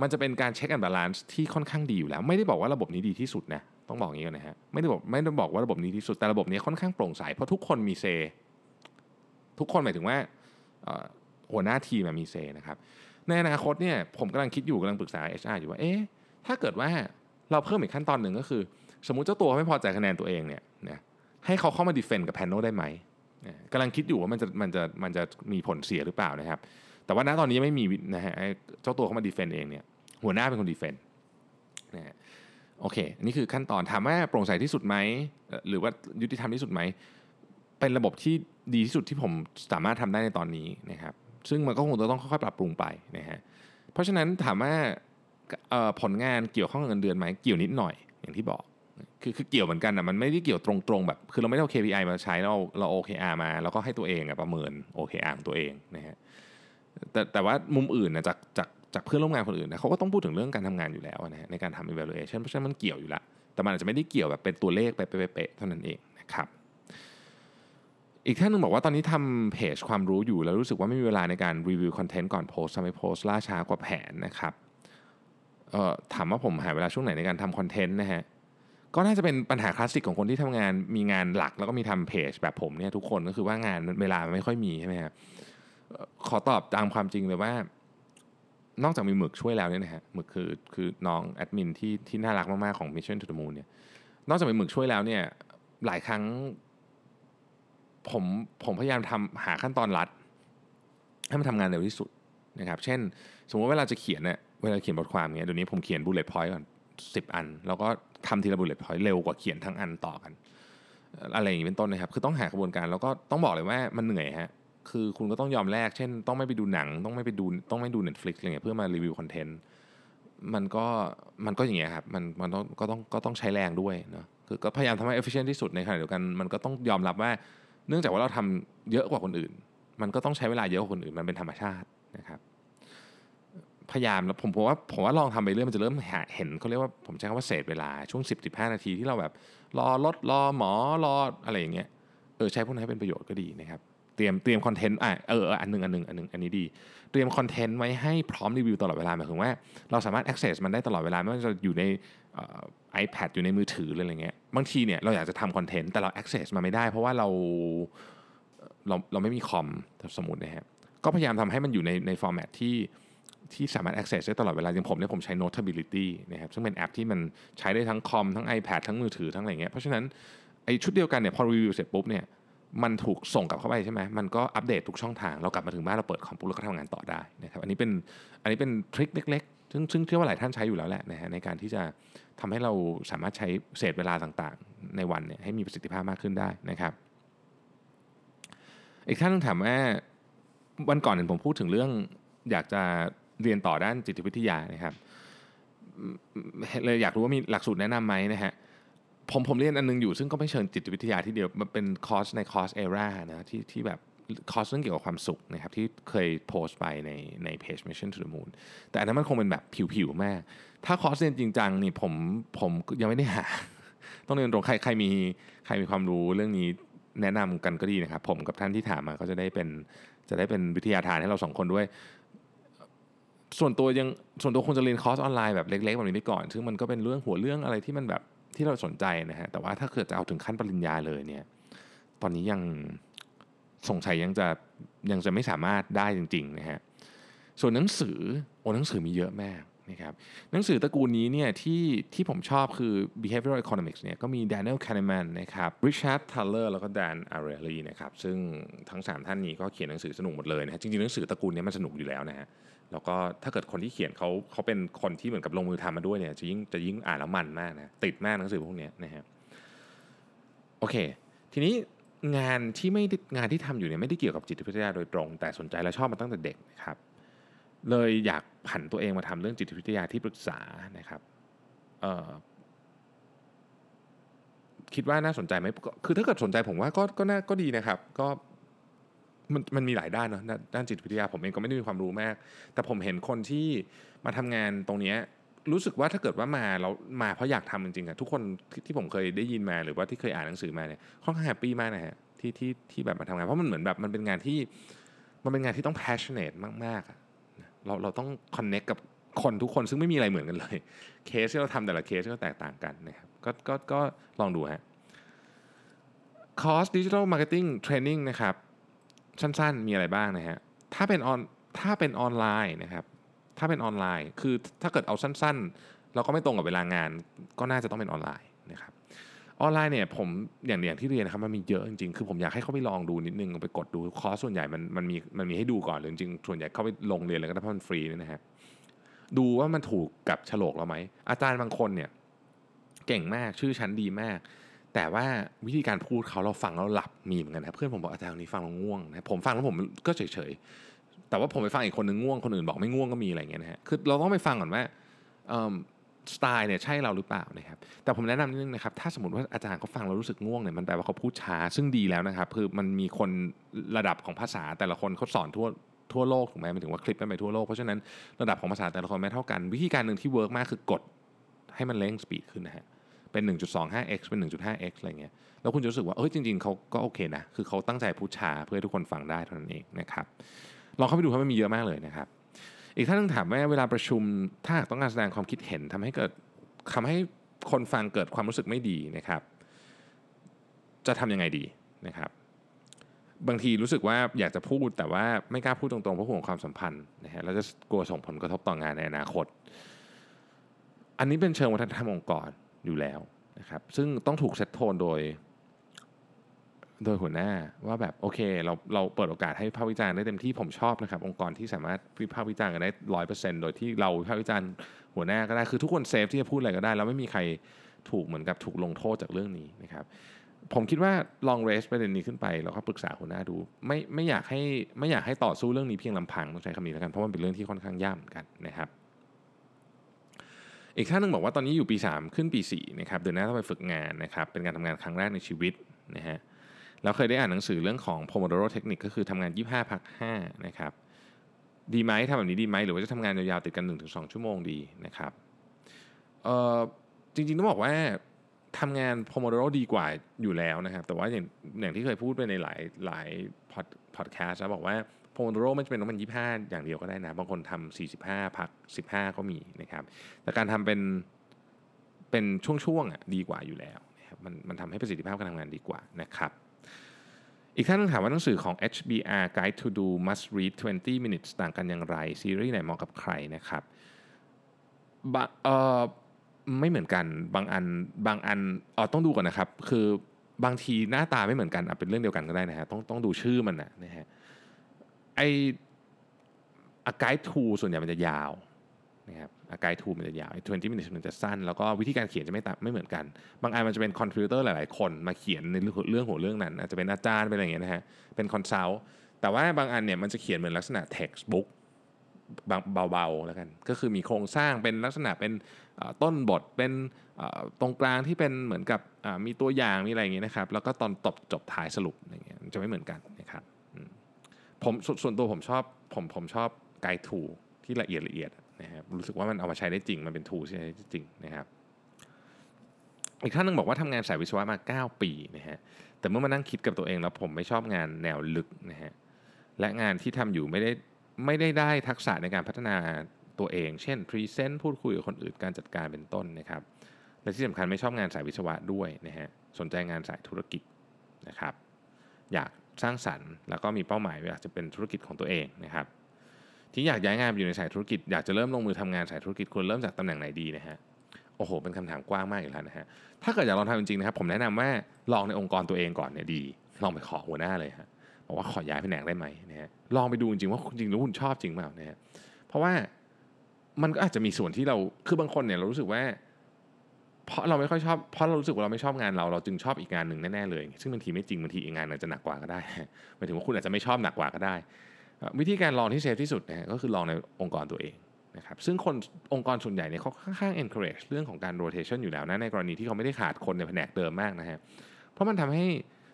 มันจะเป็นการ check and balance ที่ค่อนข้างดีอยู่แล้ว ไม่ได้บอกว่าระบบนี้ดีที่สุดนะต้องบอกอย่างนี้ก่อนนะฮะไม่ได้บอกไม่ได้บอกว่าระบบนี้ที่สุดแต่ระบบนี้ค่อนข้างโปร่งใสเพราะทุกคนมี say ทุกคนหมายถึงว่า หัวหน้าทีมมี say นะครับในอนาคตเนี่ยผมกำลังคิดอยู่กำลังปรึกษา HR อยู่ว่าเอ๊ะถ้าเกิดว่าเราเพิ่มอีกขั้นตอนหนึ่งก็คือ สมมุติเจ้าตัวไม่พอใจคะแนนตัวเองเนี่ยนะให้เขาเข้ามา defend กับ panel ได้ไหมกำลังคิดอยู่ว่ามันจะมันจะมันจะมีผลเสียหรือเปล่านะครับ แต่ว่าณตอนนี้ไม่มีนะฮะเจ้าตัวเข้ามาดีเฟนต์เองเนี่ยหัวหน้าเป็นคนดีเฟนต์นะฮะโอเคอันนี้คือขั้นตอนถามว่าโปร่งใสที่สุดไหมหรือว่ายุติธรรมที่สุดไหมเป็นระบบที่ ดีที่สุดที่ผมสามารถทำได้ในตอนนี้นะครับ ซึ่งมันก็คงจะต้องค่อยๆปรับปรุงไปนะฮะเพราะฉะนั้นถามว่าผลงานเกี่ยวข้องกับเงินเดือนไหมเกี่ยวนิดหน่อยอย่างที่บอกคือคือเกี่ยวเหมือนกันนะมันไม่ได้เกี่ยวตรงๆแบบ คือเราไม่ได้เอา KPI มาใช้เราเรา OKR มา แล้วก็ให้ตัวเองประเมิน OKR ของตัวเองนะฮะแต่แต่ว่ามุมอื่นนะจากจากจากเพื่อนร่วมงานคนอื่นนะเขาก็ต้องพูดถึงเรื่องการทำงานอยู่แล้วนะฮะในการทำ evaluation เพราะฉะนั้นมันเกี่ยวอยู่ล้วแต่มันอาจจะไม่ได้เกี่ยวแบบเป็นตัวเลขไปเป๊ะๆเท่านั้นเองนะครับ อีกท่านนึงบอกว่าตอนนี้ทำเพจความรู้อยู่แล้วรู้สึกว่าไม่มีเวลาในการรีวิวคอนเทนต์ก่อนโพสทำให้โพสล่าช้ากว่าแผนนะครับถามว่าผมหาเวลาช่วงไหนในการทำคอนเทนต์นะฮะก็น่าจะเป็นปัญหาคลาสสิกของคนที่ทำงานมีงานหลักแล้วก็มีทำเพจแบบผมเนี่ยทุกคนก็คือว่างานเวลาไม่ค่อยมีใช่ไหมครับขอตอบตามความจริงเลยว่า นอกจากมีหมึกช่วยแล้วเนี่ยนะฮะหมึกคือคือน้องแอดมินที่ที่น่ารักมากๆของ Mission to the Moon เนี่ยนอกจากมีหมึกช่วยแล้วเนี่ยหลายครั้ง ผมผมพยายามทำหาขั้นตอนลัด ให้มันทำงานเร็วที่สุดนะครับ เช่น สมมติเวลาจะเขียนเนี่ยเวลาเขียนบทความเงี้ยเดี๋ยวนี้ผมเขียน bullet point ก่อนสิบอัน แล้วก็ทำทีละ bullet point เร็วกว่าเขียนทั้งอันต่อกัน อะไรอย่างนี้เป็นต้นนะครับ คือต้องหากระบวนการแล้วก็ต้องบอกเลยว่ามันเหนื่อยฮะคือคุณก็ต้องยอมแลกเช่น ต้องไม่ไปดูหนัง ต้องไม่ไปดูต้องไม่ดู Netflix อะไรเงี้ยเพื่อมารีวิวคอนเทนต์มันก็มันก็อย่างเงี้ยครับมันมันต้องก็ต้องก็ต้องใช้แรงด้วยเนาะคือก็พยายามทำให้ efficient ที่สุดในขณะเดียวกัน มันก็ต้องยอมรับว่า เนื่องจากว่าเราทำเยอะกว่าคนอื่น มันก็ต้องใช้เวลาเยอะกว่าคนอื่น มันเป็นธรรมชาตินะครับ พยายามแล้วผมผมว่าผมว่าลองทำไปเรื่อยมันจะเริ่มเห็นเขาเรียกว่าผมใช้คำว่าเศษเวลาช่วง 10 15 นาทีที่เราแบบ รอรถรอหมอรออะไรอย่างเงี้ยเออใช้พวกนั้นให้เป็นประโยชน์ก็ดีนะครับ ตรียมเตรียมคอนเทนต์อะเอออันหนึ่งอันหนึ่งอันหนึ่งอันนี้ดี เตรียมคอนเทนต์ไว้ให้พร้อมรีวิวตลอดเวลาหมายถึงว่า เราสามารถ access มันได้ตลอดเวลาไม่ว่าจะอยู่ในไอแพดอยู่ในมือถืออะไรเงี้ยบางทีเนี่ยเราอยากจะทำคอนเทนต์แต่เรา access มาไม่ได้ เพราะว่าเราเราเราไม่มีคอมสมมตินะฮะก็พยายามทำให้มันอยู่ในในฟอร์แมตที่ที่สามารถ access ได้ตลอดเวลาอย่างผมเนี่ยผมใช้ Notability นะครับซึ่งเป็นแอปที่มันใช้ได้ทั้งคอมทั้ง iPad ทั้งมือถือทั้งอะไรเงี้ยเพราะฉะนั้นไอชุดเดียวกันเนี่ยพอรีวิวเสร็จปุ๊บเนี่ย มันถูกส่งกลับเข้าไปใช่ไหมมันก็อัปเดตทุกช่องทาง เรากลับมาถึงบ้านเราเปิดคอมปุ๊บแล้วก็ทำงานต่อได้นะครับอันนี้เป็นอันนี้เป็นทริคเล็กๆ ซึ่งซึ่งเชื่อว่าหลายท่านใช้อยู่แล้วแหละนะฮะในการที่จะทำให้เราสามารถใช้เศษเวลาต่างๆ ในวันเนี่ยให้มีประสิทธิภาพมากขึ้นได้นะครับ อีกท่านนึงถามว่าวันก่อนเห็นผมพูดถึงเรื่อง อยากจะเรียนต่อด้านจิตวิทยานะครับเลยอยากรู้ว่ามีหลักสูตรแนะนำไหมนะฮะ ผมผมเรียนอันนึงอยู่ซึ่งก็ไม่เชิงจิตวิทยาที่เดียว มันเป็นคอร์สในคอร์สเอรานะที่ที่แบบคอร์สเรื่องเกี่ยวกับความสุขนะครับที่เคยโพสต์ไปในในเพจ Mission to the Moon แต่อันนั้นมันคงเป็นแบบผิวๆมาก ถ้าคอร์สเรียนจริงจังนี่ผมผมยังไม่ได้หา ต้องเรียนตรงใครใครมีใครมีความรู้เรื่องนี้แนะนำกันก็ดีนะครับ ผมกับท่านที่ถามมาก็จะได้เป็นจะได้เป็นวิทยาทานให้เราสองคนด้วย ส่วนตัวยังส่วนตัวคงจะเรียนคอร์สออนไลน์แบบเล็กๆแบบนี้ไปก่อน ซึ่งมันก็เป็นเรื่องหัวเรื่องอะไรที่มันแบบ ที่เราสนใจนะฮะ แต่ว่าถ้าเกิดจะเอาถึงขั้นปริญญาเลยเนี่ย ตอนนี้ยังสงสัยยังจะยังจะไม่สามารถได้จริงๆนะฮะ ส่วนหนังสือโอ้หนังสือมีเยอะมากนะครับ หนังสือตระกูลนี้เนี่ยที่ที่ผมชอบคือ behavioral economics เนี่ยก็มี Daniel Kahneman นะครับ Richard Thaler แล้วก็ Dan Ariely นะครับ ซึ่งทั้ง 3 ท่านนี้ก็เขียนหนังสือสนุกหมดเลยนะฮะ จริงๆหนังสือตระกูลนี้มันสนุกอยู่แล้วนะฮะ แล้วก็ถ้าเกิดคนที่เขียนเขาเขาเป็นคนที่เหมือนกับลงมือทำมาด้วยเนี่ยจะยิ่งจะยิ่งอ่านแล้วมันมากนะติดมากหนังสือพวกนี้นะฮะโอเค ทีนี้งานที่ไม่งานที่ทำอยู่เนี่ยไม่ได้เกี่ยวกับจิตวิทยาโดยตรง แต่สนใจและชอบมาตั้งแต่เด็กนะครับ เลยอยากผันตัวเองมาทำเรื่องจิตวิทยาที่ปรึกษานะครับคิดว่าน่าสนใจไหมคือถ้าเกิดสนใจผมว่าก็ก็น่าก็ดีนะครับ ก็ มันมันมีหลายด้านเนาะด้านจิตวิทยาผมเองก็ไม่ได้มีความรู้มาก แต่ผมเห็นคนที่มาทำงานตรงนี้รู้สึกว่าถ้าเกิดว่ามาเรามาเพราะอยากทำจริงๆอะทุกคนที่ที่ผมเคยได้ยินมาหรือว่าที่เคยอ่านหนังสือมาเนี่ยค่อนข้างแฮปปี้มากนะฮะที่ที่ที่แบบมาทำงาน เพราะมันเหมือนแบบมันเป็นงานที่มันเป็นงานที่ต้อง passionate มากๆเราเราต้อง connect กับคนทุกคนซึ่งไม่มีอะไรเหมือนกันเลย เคสที่เราทำแต่ละเคสก็แตกต่างกันนะครับก็ก็ก็ลองดูฮะคอร์ส digital marketing training นะครับ สั้นๆ มีอะไรบ้างนะฮะ ถ้าเป็นออน ถ้าเป็นออนไลน์นะครับ ถ้าเป็นออนไลน์ คือถ้าเกิดเอาสั้นๆ เราก็ไม่ตรงกับเวลางาน ก็น่าจะต้องเป็นออนไลน์นะครับ ออนไลน์เนี่ยผมอย่างอย่างที่เรียนนะครับมันมีเยอะจริงๆ คือผมอยากให้เขาไปลองดูนิดนึง ไปกดดูคอร์สส่วนใหญ่มันมันมีมันมีให้ดูก่อนเลยจริงๆ ส่วนใหญ่เขาไปลงเรียนเลยก็ได้เพราะมันฟรีนะฮะ ดูว่ามันถูกกับฉลกเราไหม อาจารย์บางคนเนี่ยเก่งมากชื่อชั้นดีมาก แต่ว่าวิธีการพูดเขาเราฟังแล้วหลับมีเหมือนกันนะเพื่อนผมบอกอาจารย์คนนี้ฟังแล้วง่วงนะผมฟังแล้วผมก็เฉยๆแต่ว่าผมไปฟังอีกคนนึงง่วงคนอื่นบอกไม่ง่วงก็มีอะไรเงี้ยนะฮะคือเราต้องไปฟังก่อนว่าสไตล์เนี่ยใช่เราหรือเปล่านะครับแต่ผมแนะนำนิดนึงนะครับถ้าสมมติว่าอาจารย์เขาฟังแล้วรู้สึกง่วงเนี่ยมันแปลว่าเขาพูดช้าซึ่งดีแล้วนะครับคือมันมีคนระดับของภาษาแต่ละคนเขาสอนทั่วทั่วโลกถูกไหมหมายถึงว่าคลิปมันไปทั่วโลกเพราะฉะนั้นระดับของภาษาแต่ละคนไม่เท่ากัน วิธีการหนึ่งที่ work มากคือกดให้มันเร่ง speed ขึ้นนะฮะ เป็น 1.25x เป็น 1.5x อะไรเงี้ยแล้วคุณจะรู้สึกว่าเอ้ยจริงๆเขาก็โอเคนะคือเขาตั้งใจพูดช้าเพื่อให้ทุกคนฟังได้เท่านั้นเองนะครับลองเข้าไปดูครับมันมีเยอะมากเลยนะครับ อีกท่านนึงถามว่าเวลาประชุมถ้าต้องการแสดงความคิดเห็นทำให้เกิดทำให้คนฟังเกิดความรู้สึกไม่ดีนะครับ จะทำยังไงดีนะครับ บางทีรู้สึกว่าอยากจะพูดแต่ว่าไม่กล้าพูดตรงๆเพราะห่วงความสัมพันธ์นะฮะแล้วจะกลัวส่งผลกระทบต่องานในอนาคต อันนี้เป็นเชิงวัฒนธรรมองค์กร อยู่แล้วนะครับซึ่งต้องถูก set tone โดย โดยหัวหน้าว่าแบบโอเคเราเราเปิดโอกาสให้วิพากษ์วิจารณ์ได้เต็มที่ผมชอบนะครับ องค์กรที่สามารถวิพากษ์วิจารณ์กันได้ร้อยเปอร์เซ็นต์โดยที่เราวิพากษ์วิจารณ์หัวหน้าก็ได้คือทุกคน safe ที่จะพูดอะไรก็ได้แล้วไม่มีใครถูกเหมือนกับถูกลงโทษจากเรื่องนี้นะครับผมคิดว่าลองเรสประเด็นนี้ขึ้นไปแล้วก็ปรึกษาหัวหน้าดู ไม่ไม่อยากให้ไม่อยากให้ต่อสู้เรื่องนี้เพียงลำพังต้องใช้คำนี้แล้วกันเพราะมันเป็นเรื่องที่ค่อนข้างยากเหมือนกันนะครับ อีกท่านนึงบอกว่าตอนนี้อยู่ปี 3 ขึ้นปี 4 นะครับเดือนหน้าต้องไปฝึกงานนะครับ เป็นการทำงานครั้งแรกในชีวิตนะฮะเราเคยได้อ่านหนังสือเรื่องของ Pomodoro Technique ก็คือทำงาน 25 พัก 5 นะครับ ดีไหมทำแบบนี้ดีไหมหรือว่าจะทำงานยาวๆติดกัน 1-2 ชั่วโมงดีนะครับเอ่อจริงๆต้องบอกว่าทำงาน Pomodoro ดีกว่าอยู่แล้วนะครับ แต่ว่าอย่างอย่างที่เคยพูดไปในหลายหลายพอดพอดแคสต์บอกว่า โพมโดโรไม่จำเป็นต้องเป็น25 อย่างเดียวก็ได้นะ บางคนทำ45 พัก 15 ก็มีนะครับ แต่การทำเป็นเป็นช่วงๆอะดีกว่าอยู่แล้วนะครับมันมันทำให้ประสิทธิภาพการทำงานดีกว่านะครับอีกท่านนึงถามว่าหนังสือของ HBR Guide to Do Must Read 20 Minutes ต่างกันอย่างไร ซีรีส์ไหนเหมาะกับใครนะครับเอ่อไม่เหมือนกันบางอันบางอันอ๋อต้องดูก่อนนะครับ คือบางทีหน้าตาไม่เหมือนกันเป็นเรื่องเดียวกันก็ได้นะฮะต้องต้องดูชื่อมันนะนะฮะ ไออาไกด์ทูส่วนใหญ่มันจะยาวนะครับอาไกด์ทูมันจะยาวไอ้20 minutes มันจะสั้น แล้วก็วิธีการเขียนจะไม่ต่ไม่เหมือนกัน บางอันมันจะเป็นคอนทริบิวเตอร์หลาย ๆ คนมาเขียนในเรื่องหัวเรื่องนั้น อาจจะเป็นอาจารย์เป็นอะไรอย่างเงี้ยนะฮะเป็น consult แต่ว่าบางอันเนี่ยมันจะเขียนเหมือนลักษณะ text book เบาๆแล้วกัน ก็คือมีโครงสร้างเป็นลักษณะเป็นต้นบทเป็นตรงกลางที่เป็นเหมือนกับมีตัวอย่างมีอะไรอย่างงี้ยนะครับ แล้วก็ตอนตบจบท้ายสรุปอย่างเงี้ยจะไม่เหมือนกันนะครับ ผมส,ส่วนตัวผมชอบผมผมชอบ guide tool ที่ละเอียดละเอียดนะครับรู้สึกว่ามันเอามาใช้ได้จริง มันเป็น tool ที่ใช้ได้จริงนะครับอีกท่านหนึงบอกว่าทำงานสายวิศวะมา 9 ปีนะฮะแต่เมื่อมานั่งคิดกับตัวเองแล้วผมไม่ชอบงานแนวลึกนะฮะและงานที่ทำอยู่ไม่ได้ไม่ได้ได้ทักษะในการพัฒนาตัวเอง เช่นพรีเซนต์พูดคุยกับคนอื่นการจัดการเป็นต้นนะครับและที่สำคัญไม่ชอบงานสายวิศวะด้วยนะฮะสนใจงานสายธุรกิจนะครับอยาก สร้างสรรค์ แล้วก็มีเป้าหมายอยากจะเป็นธุรกิจของตัวเองนะครับที่อยากย้ายงานไปอยู่ในสายธุรกิจอยากจะเริ่มลงมือทำงานสายธุรกิจควรเริ่มจากตำแหน่งไหนดีนะฮะโอ้โห เป็นคำถามกว้างมากอยู่แล้วนะฮะถ้าเกิดอยากลองทำจริงๆนะครับผมแนะนำว่าลองในองค์กรตัวเองก่อนเนี่ยดีลองไปขอหัวหน้าเลยฮะบอกว่าขอย้ายแผนกได้ไหมนะฮะลองไปดูจริงๆว่าจริงๆแล้คุณชอบจริงเปล่านะฮะเพราะว่ามันก็อาจจะมีส่วนที่เราคือบางคนเนี่ยเรารู้สึกว่า เพราะเราไม่ค่อยชอบเพราะเรารู้สึกว่าเราไม่ชอบงานเราเราจึงชอบอีกงานหนึ่งแน่ๆเลย ซึ่งบางทีไม่จริงบางทีอีกงานหนึงจะหนักกว่าก็ได้หมายถึงว่าคุณอาจจะไม่ชอบหนักกว่าก็ได้ วิธีการลองที่เซฟที่สุดนะก็คือลองในองค์กรตัวเองนะครับซึ่งคนองค์กรส่วนใหญ่เนี่ยเขาค่อนข้าง encourage เรื่องของการ rotation อยู่แล้วนะในกรณีที่เขาไม่ได้ขาดคนในแผนกเดิมมากนะฮะเพราะมันทำให้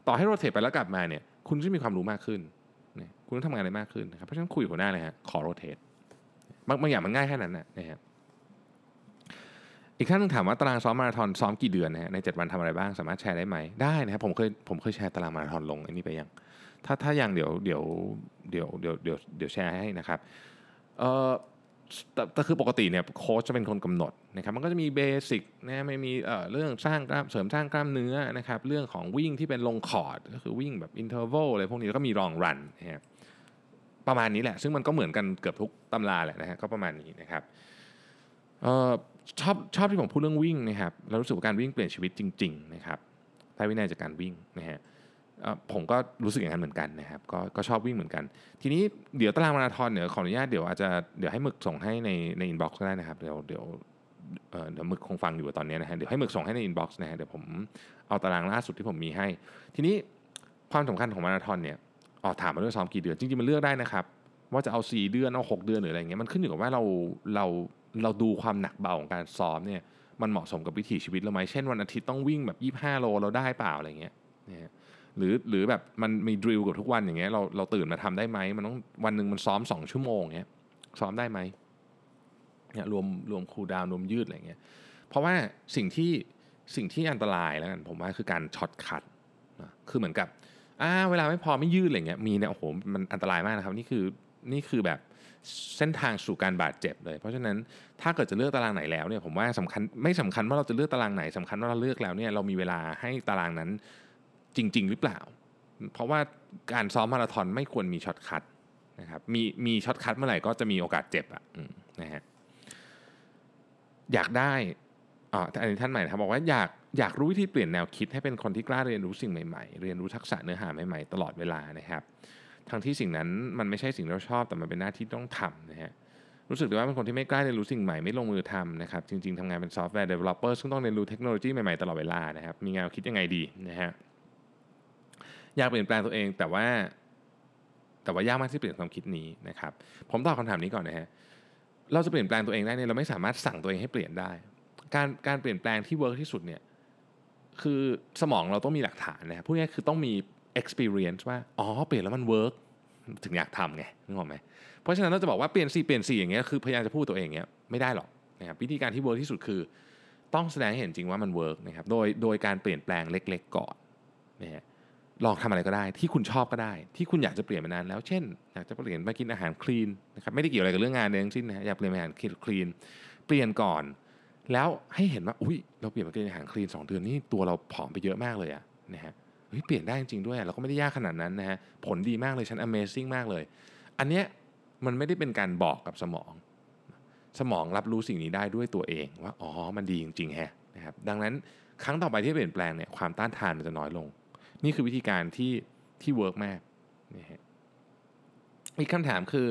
ต่อให้ rotate ไปแล้วกลับมาเนี่ยคุณจะมีความรู้มากขึ้นคุณต้องทำงานได้มากขึ้นนะครับเพราะฉะนั้นคุยหัวหน้าเลยฮะขอ rotate บางบางอย่างมันง่ายแค่นั้นนะนะฮะ อีกท่านหนึงถามว่าตารางซ้อมมาราธอนซ้อมกี่เดือนนะฮะใน 7 วันทำอะไรบ้างสามารถแชร์ได้ไหมได้นะครับผมเคยผมเคยแชร์ตารางมาราธอนลงอันนี้ไปยัง ถ้าถ้ายังเดี๋ยวเดี๋ยวเดี๋ยวเดี๋ยวเดี๋ยวเดี๋ยวแชร์ให้นะครับเอ่อแต่แต่คือปกติเนี่ยโค้ชจะเป็นคนกำหนดนะครับมันก็จะมี basic นะไม่มีเอ่อเรื่องสร้างกล้ามเสริมสร้างกล้ามเนื้อนะครับเรื่องของวิ่งที่เป็นลงคอร์ดก็คือวิ่งแบบ interval อะไรพวกนี้แล้วก็มี long run นะฮะประมาณนี้แหละ ซึ่งมันก็เหมือนกันเกือบทุกตำราแหละนะฮะก็ประมาณนี้นะครับเอ่อ ชอบชอบที่ผมพูดเรื่องวิ่งนะครับแล้วรู้สึกว่าการวิ่งเปลี่ยนชีวิตจริงๆนะครับได้วินัยจากการวิ่งนะฮะผมก็รู้สึกอย่างนั้นเหมือนกันนะครับก็ก็ชอบวิ่งเหมือนกัน ทีนี้เดี๋ยวตารางมาราธอนเดี๋ยวขออนุญาตเดี๋ยวอาจจะเดี๋ยวให้หมึกส่งให้ในใน inbox ก็ได้นะครับเดี๋ยวเดี๋ยวเดี๋ยวหมึกคงฟังอยู่ตอนนี้นะฮะเดี๋ยวให้หมึกส่งให้ใน inbox นะฮะเดี๋ยวผมเอาตารางล่าสุดที่ผมมีให้ ทีนี้ความสำคัญของมาราธอนเนี่ยอ๋อถามมาเรื่องซ้อมกี่เดือนจริงๆมันเลือกได้นะครับว่าจะเอา 4 เดือนเอา6เดือนหรืออะไรเงี้ยมันขึ้นอยู่กับว่าเราเรา เราดูความหนักเบาของการซ้อมเนี่ยมันเหมาะสมกับวิถีชีวิตเราไหมเช่นวันอาทิตย์ต้องวิ่งแบบ 25 โลเราได้เปล่าอะไรเงี้ยนะหรือหรือแบบมันมี drill กับทุกวันอย่างเงี้ยเราเราตื่นมาทำได้ไหมมันต้องวันหนึ่งมันซ้อม 2 ชั่วโมงเงี้ยซ้อมได้ไหมเนี่ยรวมรวม cool down รวมยืดอะไรเงี้ยเพราะว่าสิ่งที่สิ่งที่อันตรายแล้วกันผมว่าคือการ shortcut นะคือเหมือนกับอ่าเวลาไม่พอไม่ยืดอะไรเงี้ยมีเนี่ยโอ้โหมันอันตรายมากนะครับนี่คือนี่คือแบบ เส้นทางสู่การบาดเจ็บเลย เพราะฉะนั้นถ้าเกิดจะเลือกตารางไหนแล้วเนี่ยผมว่าสำคัญไม่สำคัญว่าเราจะเลือกตารางไหนสำคัญว่าเราเลือกแล้วเนี่ยเรามีเวลาให้ตารางนั้นจริง ๆ หรือเปล่า เพราะว่าการซ้อมมาราธอนไม่ควรมี shortcut นะครับมีมี shortcut เมื่อไหร่ก็จะมีโอกาสเจ็บอะนะฮะอยากได้อ่าอันนี้ท่านใหม่นะครับบอกว่าอยากอยากรู้วิธีเปลี่ยนแนวคิดให้เป็นคนที่กล้าเรียนรู้สิ่งใหม่ๆ เรียนรู้ทักษะเนื้อหาใหม่ๆ ตลอดเวลานะครับ ทั้งที่สิ่งนั้นมันไม่ใช่สิ่งที่เราชอบแต่มันเป็นหน้าที่ต้องทำนะฮะรู้สึกว่าเป็นคนที่ไม่กล้าเรียนรู้สิ่งใหม่ไม่ลงมือทำนะครับจริง ๆทำงานเป็น software developer ซึ่งต้องเรียนรู้เทคโนโลยีใหม่ๆตลอดเวลานะครับมีแนวคิดยังไงดีนะฮะอยากเปลี่ยนแปลงตัวเองแต่ว่า แต่ว่ายากมากที่เปลี่ยนความคิดนี้นะครับผมตอบคำถามนี้ก่อนนะฮะเราจะเปลี่ยนแปลงตัวเองได้เนี่ยเราไม่สามารถสั่งตัวเองให้เปลี่ยนได้ การการเปลี่ยนแปลงที่ work ที่สุดเนี่ยคือสมองเราต้องมีหลักฐานนะครับพูดง่ายคือต้องมี experience ว่า อ๋อ เปลี่ยนแล้วมัน work ถึงอยากทำไงนึกออกไหมเพราะฉะนั้นเราจะบอกว่าเปลี่ยนสิเปลี่ยนสิอย่างเงี้ยคือพยายามจะพูดตัวเองเงี้ยไม่ได้หรอกนะครับวิธีการที่ work ที่สุดคือ ต้องแสดงให้เห็นจริงว่ามัน work นะครับโดยโดยการเปลี่ยนแปลงเล็ก ๆ ก่อนนะฮะลองทำอะไรก็ได้ ที่คุณชอบก็ได้ ที่คุณอยากจะเปลี่ยนมานานแล้วเช่น อยากจะเปลี่ยนมากินอาหาร clean นะครับไม่ได้เกี่ยวอะไรกับเรื่องงานเลยทั้งสิ้นนะอยากเปลี่ยนอาหาร cleanเปลี่ยนก่อน แล้วให้เห็นว่าอุ้ยเราเปลี่ยนมากินอาหาร clean สองเดือนนี่ตัวเราผอมไปเยอะมากเลยอะนะฮะ เฮ้ยเปลี่ยนได้จริงด้วยเราก็ไม่ได้ยากขนาดนั้นนะฮะผลดีมากเลยฉัน Amazing มากเลย อันเนี้ยมันไม่ได้เป็นการบอกกับสมอง สมองรับรู้สิ่งนี้ได้ด้วยตัวเองว่าอ๋อมันดีจริงๆแฮะนะครับดังนั้นครั้งต่อไปที่เปลี่ยนแปลงเนี่ยความต้านทานมันจะน้อยลง นี่คือวิธีการที่ที่ work มากนะฮะอีกคำถามคือ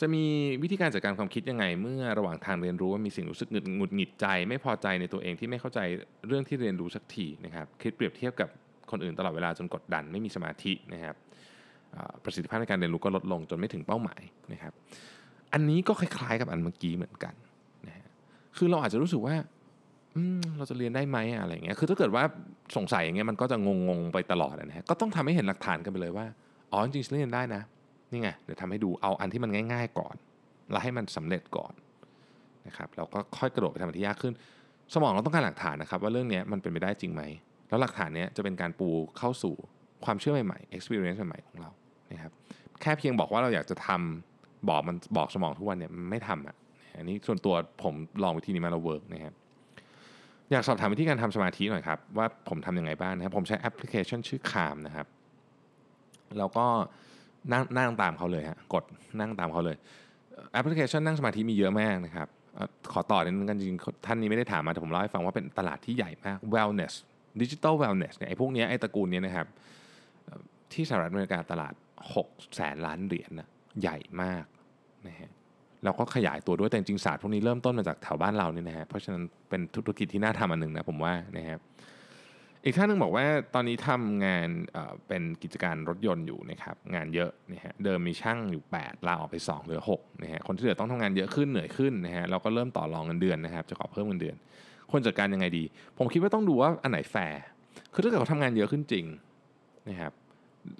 จะมีวิธีการจัดการความคิดยังไง เมื่อระหว่างทางเรียนรู้ว่ามีสิ่งรู้สึกหงุดหงิดใจ ไม่พอใจในตัวเองที่ไม่เข้าใจเรื่องที่เรียนรู้สักทีนะครับคิดเปรียบเทียบกับ คนอื่นตลอดเวลาจนกดดันไม่มีสมาธินะครับประสิทธิภาพในการเรียนรู้ก็ลดลงจนไม่ถึงเป้าหมายนะครับ อันนี้ก็คล้ายๆกับอันเมื่อกี้เหมือนกันนะฮะคือเราอาจจะรู้สึกว่าเราจะเรียนได้ไหมอะไรเงี้ย คือถ้าเกิดว่าสงสัยอย่างเงี้ยมันก็จะงงๆไปตลอดนะฮะ ก็ต้องทำให้เห็นหลักฐานกันไปเลยว่า อ๋อจริงๆเรียนได้นะ นี่ไงเดี๋ยวทำให้ดูเอาอันที่มันง่าย ๆ ก่อน แล้วให้มันสำเร็จก่อนนะครับแล้วก็ค่อยกระโดดไปทำอันที่ยากขึ้น สมองเราต้องการหลักฐานนะครับ ว่าเรื่องนี้มันเป็นไปได้จริงไหม แล้วหลักฐานนี้จะเป็นการปูเข้าสู่ความเชื่อใหม่ๆ experience ใหม่ๆของเรานะครับแค่เพียงบอกว่าเราอยากจะทำบอกมันบอกสมองทุกวันเนี่ยไม่ทำอะอันนี้ส่วนตัวผมลองวิธีนี้มาแล้วเวิร์กนะครับอยากสอบถามวิธีการทำสมาธิหน่อยครับ ว่าผมทำยังไงบ้างนะครับ ผมใช้แอปพลิเคชันชื่อคามนะครับ แล้วก็นั่งนั่งตามเขาเลยฮะกดนั่งตามเขาเลยแอปพลิเคชันนั่งสมาธิมีเยอะมากนะครับขอต่อนิดนึงกันจริงท่านนี้ไม่ได้ถามมาแต่ผมเล่าให้ฟังว่าเป็นตลาดที่ใหญ่มาก wellness digital wellness เนี่ยไอ้พวกนี้ไอ้ตระกูลนี้นะครับ ที่สหรัฐอเมริกาตลาด 6 แสนล้านเหรียญนะใหญ่มากนะฮะแล้วก็ขยายตัวด้วยแต่จริงศาสตร์พวกนี้เริ่มต้นมาจากแถวบ้านเราเนี่ยนะฮะเพราะฉะนั้นเป็นธุรกิจที่น่าทำอันหนึ่งนะผมว่านะครับอีกท่านหนึ่งบอกว่าตอนนี้ทำงานเป็นกิจการรถยนต์อยู่นะครับงานเยอะนะฮะเดิมมีช่างอยู่ 8 ลาออกไป 2 เหลือ6นะฮะคนที่เหลือต้องทำงานเยอะขึ้นเหนื่อยขึ้นนะฮะเราก็เริ่มต่อรองเงินเดือนนะครับจะขอเพิ่มเงินเดือน ควรจัดการยังไงดี ผมคิดว่าต้องดูว่าอันไหนแฟร์คือถ้าเกิดเขาทำงานเยอะขึ้นจริงนะครับ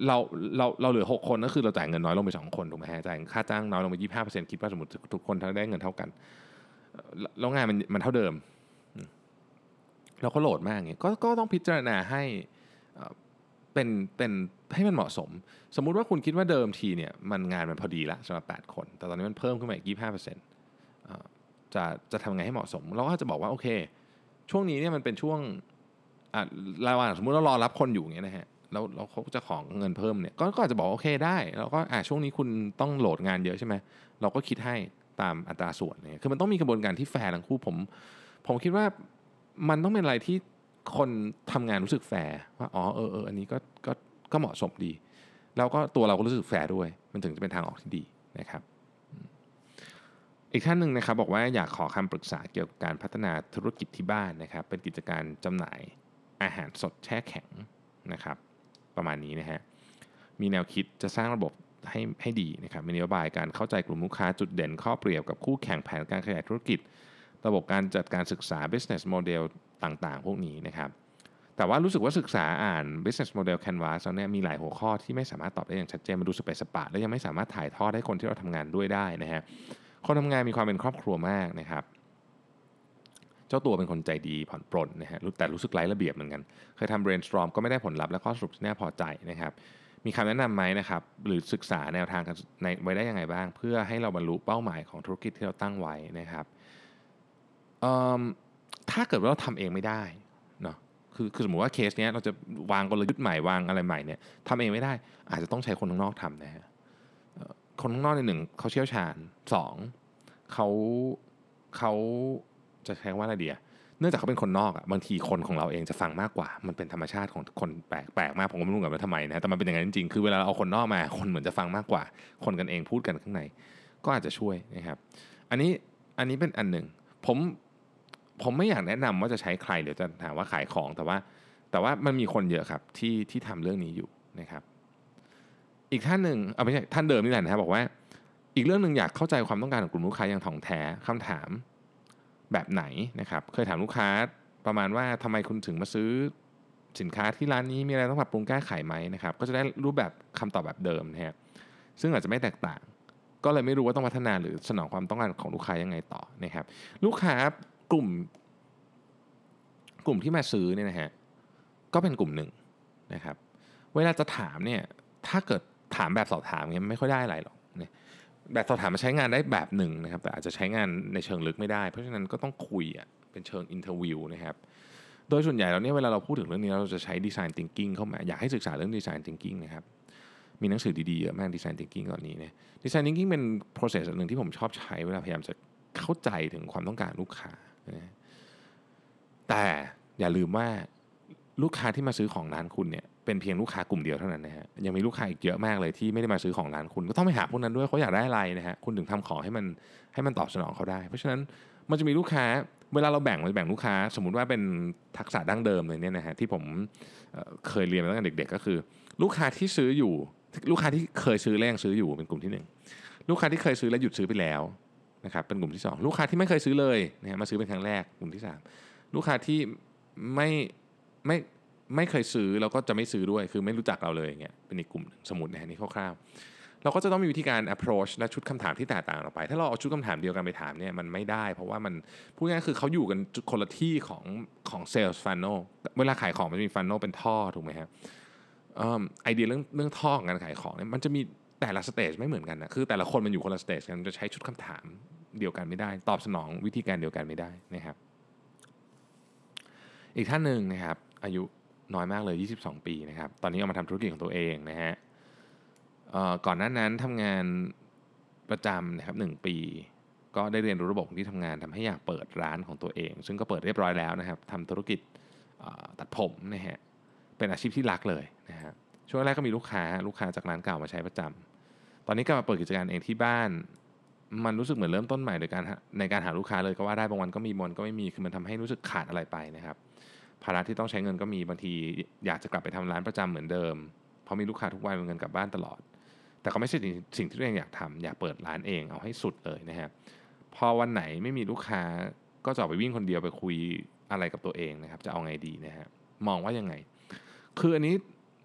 เราเราเราเหลือ 6 คนก็คือเราจ่ายเงินน้อยลงไป 2 คนถูกไหมฮะจ่ายค่าจ้างน้อยลงไปยี่ห้าเปอร์เซ็นต์คิดว่าสมมติทุกคนทั้งได้เงินเท่ากันแล้วงานมันมันเท่าเดิม เราก็โหลดมากเงี้ยก็ก็ต้องพิจารณาให้เป็นเป็นให้มันเหมาะสม สมมุติว่าคุณคิดว่าเดิมทีเนี่ยมันงานมันพอดีละสำหรับ 8 คน แต่ตอนนี้มันเพิ่มขึ้นมาอีกยี่ห้าเปอร์เซ็นต์จะจะทำไงให้เหมาะสม เราก็จะบอกว่าโอเค ช่วงนี้เนี่ยมันเป็นช่วงอะระหว่างสมมุติเรารอรับคนอยู่เงี้ยนะฮะแล้วเราเขาจะขอเงินเพิ่มเนี่ยก็อาจจะบอกโอเคได้แล้วก็อะช่วงนี้คุณต้อง load งานเยอะใช่ไหมเราก็คิดให้ตามอัตราส่วนเนี่ยคือมันต้องมีกระบวนการที่แฟร์ทั้งคู่ผม ผมคิดว่ามันต้องเป็นอะไรที่คนทำงานรู้สึกแฟร์ว่าอ๋อเออเอออันนี้ก็ก็ก็เหมาะสมดี แล้วก็ตัวเราก็รู้สึกแฟร์ด้วย มันถึงจะเป็นทางออกที่ดีนะครับ อีกท่านหนึ่งนะครับบอกว่าอยากขอคำปรึกษาเกี่ยวกับการพัฒนาธุรกิจที่บ้านนะครับ เป็นกิจการจำหน่ายอาหารสดแช่แข็งนะครับ ประมาณนี้นะฮะมีแนวคิดจะสร้างระบบให้ให้ดีนะครับมีนโยบายการเข้าใจกลุ่มลูกค้าจุดเด่นข้อเปรียบกับคู่แข่งแผนการขยายธุรกิจ ระบบการจัดการศึกษา business model ต่างๆ พวกนี้นะครับ แต่ว่ารู้สึกว่าศึกษาอ่าน business model canvas แล้วเนี่ยมีหลายหัวข้อที่ไม่สามารถตอบได้อย่างชัดเจนมาดูสเปซสปะ และยังไม่สามารถถ่ายทอดให้คนที่เราทำงานด้วยได้นะฮะ คนทำงานมีความเป็นครอบครัวมากนะครับ เจ้าตัวเป็นคนใจดีผ่อนปลนนะฮะแต่รู้สึกไร้ระเบียบเหมือนกัน เคยทำ brainstorm ก็ไม่ได้ผลลัพธ์และข้อสรุปที่น่าพอใจนะครับ มีคำแนะนำไหมนะครับ หรือศึกษาแนวทางในไว้ได้ยังไงบ้าง เพื่อให้เราบรรลุเป้าหมายของธุรกิจที่เราตั้งไว้นะครับถ้าเกิดว่าเราทำเองไม่ได้เนาะคือคือสมมติว่าเคสเนี้ยเราจะวางกลยุทธ์ใหม่วางอะไรใหม่เนี่ยทำเองไม่ได้ อาจจะต้องใช้คนข้างนอกทำนะฮะ คนข้างนอกในหนึ่งเขาเชี่ยวชาญสองเขาเขาจะใช้ว่าอะไรเดียเนื่องจากเขาเป็นคนนอกอะบางทีคนของเราเองจะฟังมากกว่า มันเป็นธรรมชาติของคนแปลกแปลกมากผมก็ไม่รู้เหมือนกันว่าทำไมนะแต่มันเป็นอย่างนั้นจริงๆคือเวลาเราเอาคนนอกมา คนเหมือนจะฟังมากกว่า คนกันเองพูดกันข้างใน ก็อาจจะช่วยนะครับอันนี้อันนี้เป็นอันหนึ่งผมผมไม่อยากแนะนำว่าจะใช้ใครหรือจะถามว่าขายของแต่ว่า แต่ว่ามันมีคนเยอะครับที่ที่ทำเรื่องนี้อยู่นะครับ อีกท่านหนึ่งเอาไม่ใช่ท่านเดิมนี่แหละนะครับบอกว่า อีกเรื่องหนึ่งอยากเข้าใจความต้องการของกลุ่มลูกค้าอย่างถ่องแท้คำถามแบบไหนนะครับ เคยถามลูกค้าประมาณว่าทำไมคุณถึงมาซื้อสินค้าที่ร้านนี้มีอะไรต้องปรับปรุงแก้ไขไหมนะครับ ก็จะได้รูปแบบคำตอบแบบเดิมนะฮะซึ่งอาจจะไม่แตกต่าง ก็เลยไม่รู้ว่าต้องพัฒนาหรือสนองความต้องการของลูกค้ายังไงต่อนะครับ ลูกค้ากลุ่ม กลุ่มที่มาซื้อเนี่ยนะฮะก็เป็นกลุ่มหนึ่งนะครับ เวลาจะถามเนี่ยถ้าเกิด ถามแบบสอบถามเนี่ยไม่ค่อยได้อะไรหรอกเนี่ยแบบสอบถามมาใช้งานได้แบบหนึ่งนะครับ แต่อาจจะใช้งานในเชิงลึกไม่ได้ เพราะฉะนั้นก็ต้องคุยอะเป็นเชิง interview นะครับโดยส่วนใหญ่แล้วเนี่ยเวลาเราพูดถึงเรื่องนี้เราจะใช้ design thinking เข้ามาอยากให้ศึกษาเรื่อง design thinking นะครับมีหนังสือดีๆเยอะมาก design thinking ตอนนี้เนี่ย design thinking เป็น process หนึ่งที่ผมชอบใช้เวลาพยายามจะเข้าใจถึงความต้องการลูกค้านะแต่อย่าลืมว่าลูกค้าที่มาซื้อของร้านคุณเนี่ย เป็นเพียงลูกค้ากลุ่มเดียวเท่านั้นนะฮะยังมีลูกค้าอีกเยอะมากเลยที่ไม่ได้มาซื้อของร้านคุณก็ต้องไปหาพวกนั้นด้วยเขาอยากได้อะไรนะฮะคุณถึงทำของให้มันให้มันตอบสนองเขาได้ เพราะฉะนั้นมันจะมีลูกค้าเวลาเราแบ่งเราแบ่งลูกค้า สมมุติว่าเป็นทักษะดั้งเดิมเลยเนี่ยนะฮะที่ผมเคยเรียนมาตั้งแต่เด็ก ๆ ก็คือ ลูกค้าที่ซื้ออยู่ ลูกค้าที่เคยซื้อแล้วยังซื้ออยู่เป็นกลุ่มที่หนึ่งลูกค้าที่เคยซื้อแล้วหยุดซื้อไปแล้วนะครับเป็นกลุ่มที่ 2 ลูกค้าที่ไม่เคยซื้อเลยนะฮะมาซื้อเป็นครั้งแรกกลุ่มที่ 3 ลูกค้าที่ไม่ไม่ ไม่เคยซื้อแล้วก็จะไม่ซื้อด้วย คือไม่รู้จักเราเลยอย่างเงี้ยเป็นอีกกลุ่มสมมตินะฮะนี่คร่าวๆเราก็จะต้องมีวิธีการ approach และชุดคำถามที่แตกต่างออกไป ถ้าเราเอาชุดคำถามเดียวกันไปถามเนี่ยมันไม่ได้ เพราะว่ามันพูดง่ายๆคือเขาอยู่กันคนละที่ของของ sales funnel เวลาขายของมันจะมี funnel เป็นท่อถูกไหมครับไอเดียเรื่องเรื่องท่อของการขายของเนี่ยมันจะมีแต่ละสเตจไม่เหมือนกันนะคือแต่ละคนมันอยู่คนละสเตจกันจะใช้ชุดคำถามเดียวกันไม่ได้ ตอบสนองวิธีการเดียวกันไม่ได้นะครับ อีกท่านหนึ่งนะครับอายุ น้อยมากเลย 22 ปีนะครับ ตอนนี้เอามาทำธุรกิจของตัวเองนะฮะก่อนหน้านั้นทำงานประจำนะครับหนึ่งปี ก็ได้เรียนรู้ระบบที่ทำงานทำให้อยากเปิดร้านของตัวเอง ซึ่งก็เปิดเรียบร้อยแล้วนะครับทำธุรกิจตัดผมนะฮะเป็นอาชีพที่รักเลยนะฮะช่วงแรกก็มีลูกค้าลูกค้าจากร้านเก่ามาใช้ประจำตอนนี้ก็มาเปิดกิจการเองที่บ้าน มันรู้สึกเหมือนเริ่มต้นใหม่โดยการในการหาลูกค้าเลยก็ว่าได้บางวันก็มีบางวันก็ไม่มีคือมันทำให้รู้สึกขาดอะไรไปนะครับ ภาระที่ต้องใช้เงินก็มีบางที อยากจะกลับไปทำร้านประจำเหมือนเดิม เพราะมีลูกค้าทุกวันมีเงินกลับบ้านตลอด แต่ก็ไม่ใช่สิ่งที่ตัวเองอยากทำอยากเปิดร้านเองเอาให้สุดเลยนะฮะพอวันไหนไม่มีลูกค้าก็จะออกไปวิ่งคนเดียวไปคุยอะไรกับตัวเองนะครับ จะเอาไงดีนะฮะมองว่ายังไง คืออันนี้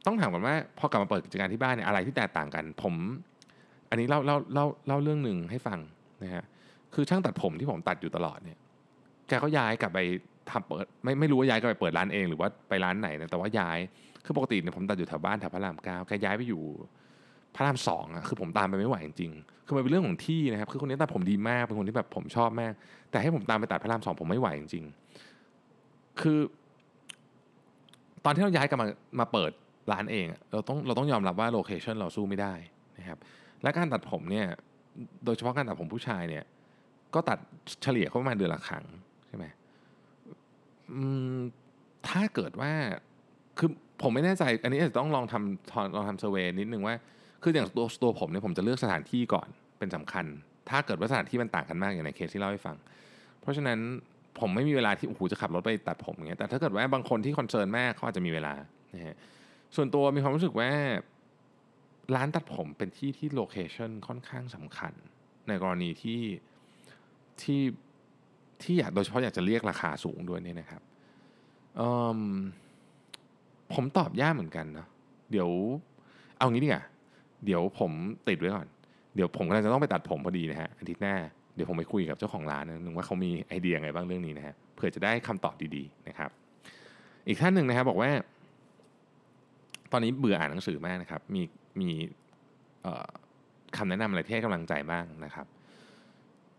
ต้องถามก่อนว่าพอกลับมาเปิดกิจการที่บ้านเนี่ยอะไรที่แตกต่างกัน ผม อันนี้เล่าเล่าเล่าเล่าเรื่องหนึ่งให้ฟังนะฮะคือช่างตัดผมที่ผมตัดอยู่ตลอดเนี่ยแกก็ย้ายกลับไป ทำเปิดไม่ไม่รู้ว่าย้ายกลับไปเปิดร้านเองหรือว่าไปร้านไหนนะแต่ว่าย้ายคือปกติเนี่ยผมตัดอยู่แถวบ้านแถวพระรามเก้าแกย้ายไปอยู่พระรามสองอะคือผมตามไปไม่ไหวจริงๆคือมันเป็นเรื่องของที่นะครับคือคนนี้ตัดผมดีมากเป็นคนที่แบบผมชอบมาก แต่ให้ผมตามไปตัดพระรามสองผมไม่ไหวจริงๆ คือ ตอนที่เราย้ายกลับมามาเปิดร้านเองเราต้องเราต้องยอมรับว่าโลเคชันเราสู้ไม่ได้นะครับและการตัดผมเนี่ยโดยเฉพาะการตัดผมผู้ชายเนี่ยก็ตัดเฉลี่ยเข้าประมาณเดือนละครั้งใช่ไหมอืม ถ้าเกิดว่าคือผมไม่แน่ใจ อันนี้อาจจะต้องลองทำลองทำเซอร์เวยนิดนึงว่า คืออย่างตัวตัวผมเนี่ยผมจะเลือกสถานที่ก่อนเป็นสำคัญ ถ้าเกิดว่าสถานที่มันต่างกันมากอย่างในเคสที่เล่าให้ฟัง เพราะฉะนั้นผมไม่มีเวลาที่โอ้โหจะขับรถไปตัดผมอย่างเงี้ยแต่ถ้าเกิดว่าบางคนที่ concern มากเขาอาจจะมีเวลานะฮะส่วนตัวมีความรู้สึกว่า ร้านตัดผมเป็นที่ที่ location ค่อนข้างสำคัญ ในกรณีที่ที่ ที่อยากโดยเฉพาะอยากจะเรียกราคาสูงด้วยเนี่ยนะครับผมตอบยากเหมือนกันเนาะเดี๋ยวเอางี้ดีกว่าเดี๋ยวผมติดไว้ก่อน เดี๋ยวผมกำลังจะต้องไปตัดผมพอดีนะฮะอาทิตย์หน้าเดี๋ยวผมไปคุยกับเจ้าของร้านนึงว่าเขามีไอเดียไงบ้างเรื่องนี้นะฮะเผื่อจะได้คำตอบดีๆนะครับ อีกท่านหนึ่งนะครับบอกว่า ตอนนี้เบื่ออ่านหนังสือมากนะครับ มีมีคำแนะนำอะไรที่ให้กำลังใจบ้างนะครับ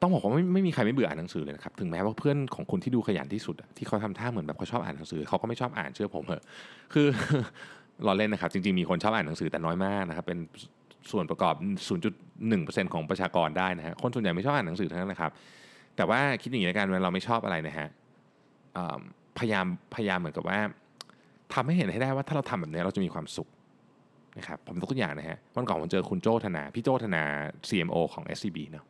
ต้องบอกว่าไม่ไม่มีใครไม่เบื่ออ่านหนังสือเลยนะครับถึงแม้ว่าเพื่อนของคุณที่ดูขยันที่สุด ที่เขาทำท่าเหมือนแบบเขาชอบอ่านหนังสือเขาก็ไม่ชอบอ่านเชื่อผมเหอะคือรอเล่นนะครับ จริงๆมีคนชอบอ่านหนังสือแต่น้อยมากนะครับเป็นส่วนประกอบ 0.1%ของประชากรได้นะฮะคนส่วนใหญ่ไม่ชอบอ่านหนังสือทั้งนั้นนะครับ แต่ว่าคิดอย่างนี้ในการเวลาเราไม่ชอบอะไรนะฮะพยายามพยายามเหมือนกับว่าทำให้เห็นให้ได้ว่าถ้าเราทำแบบนี้เราจะมีความสุขนะครับผมยกตัวอย่างนะฮะวันก่อนผมเจอคุณโจธนา พี่โจธนา CMO ของ SCB เนาะ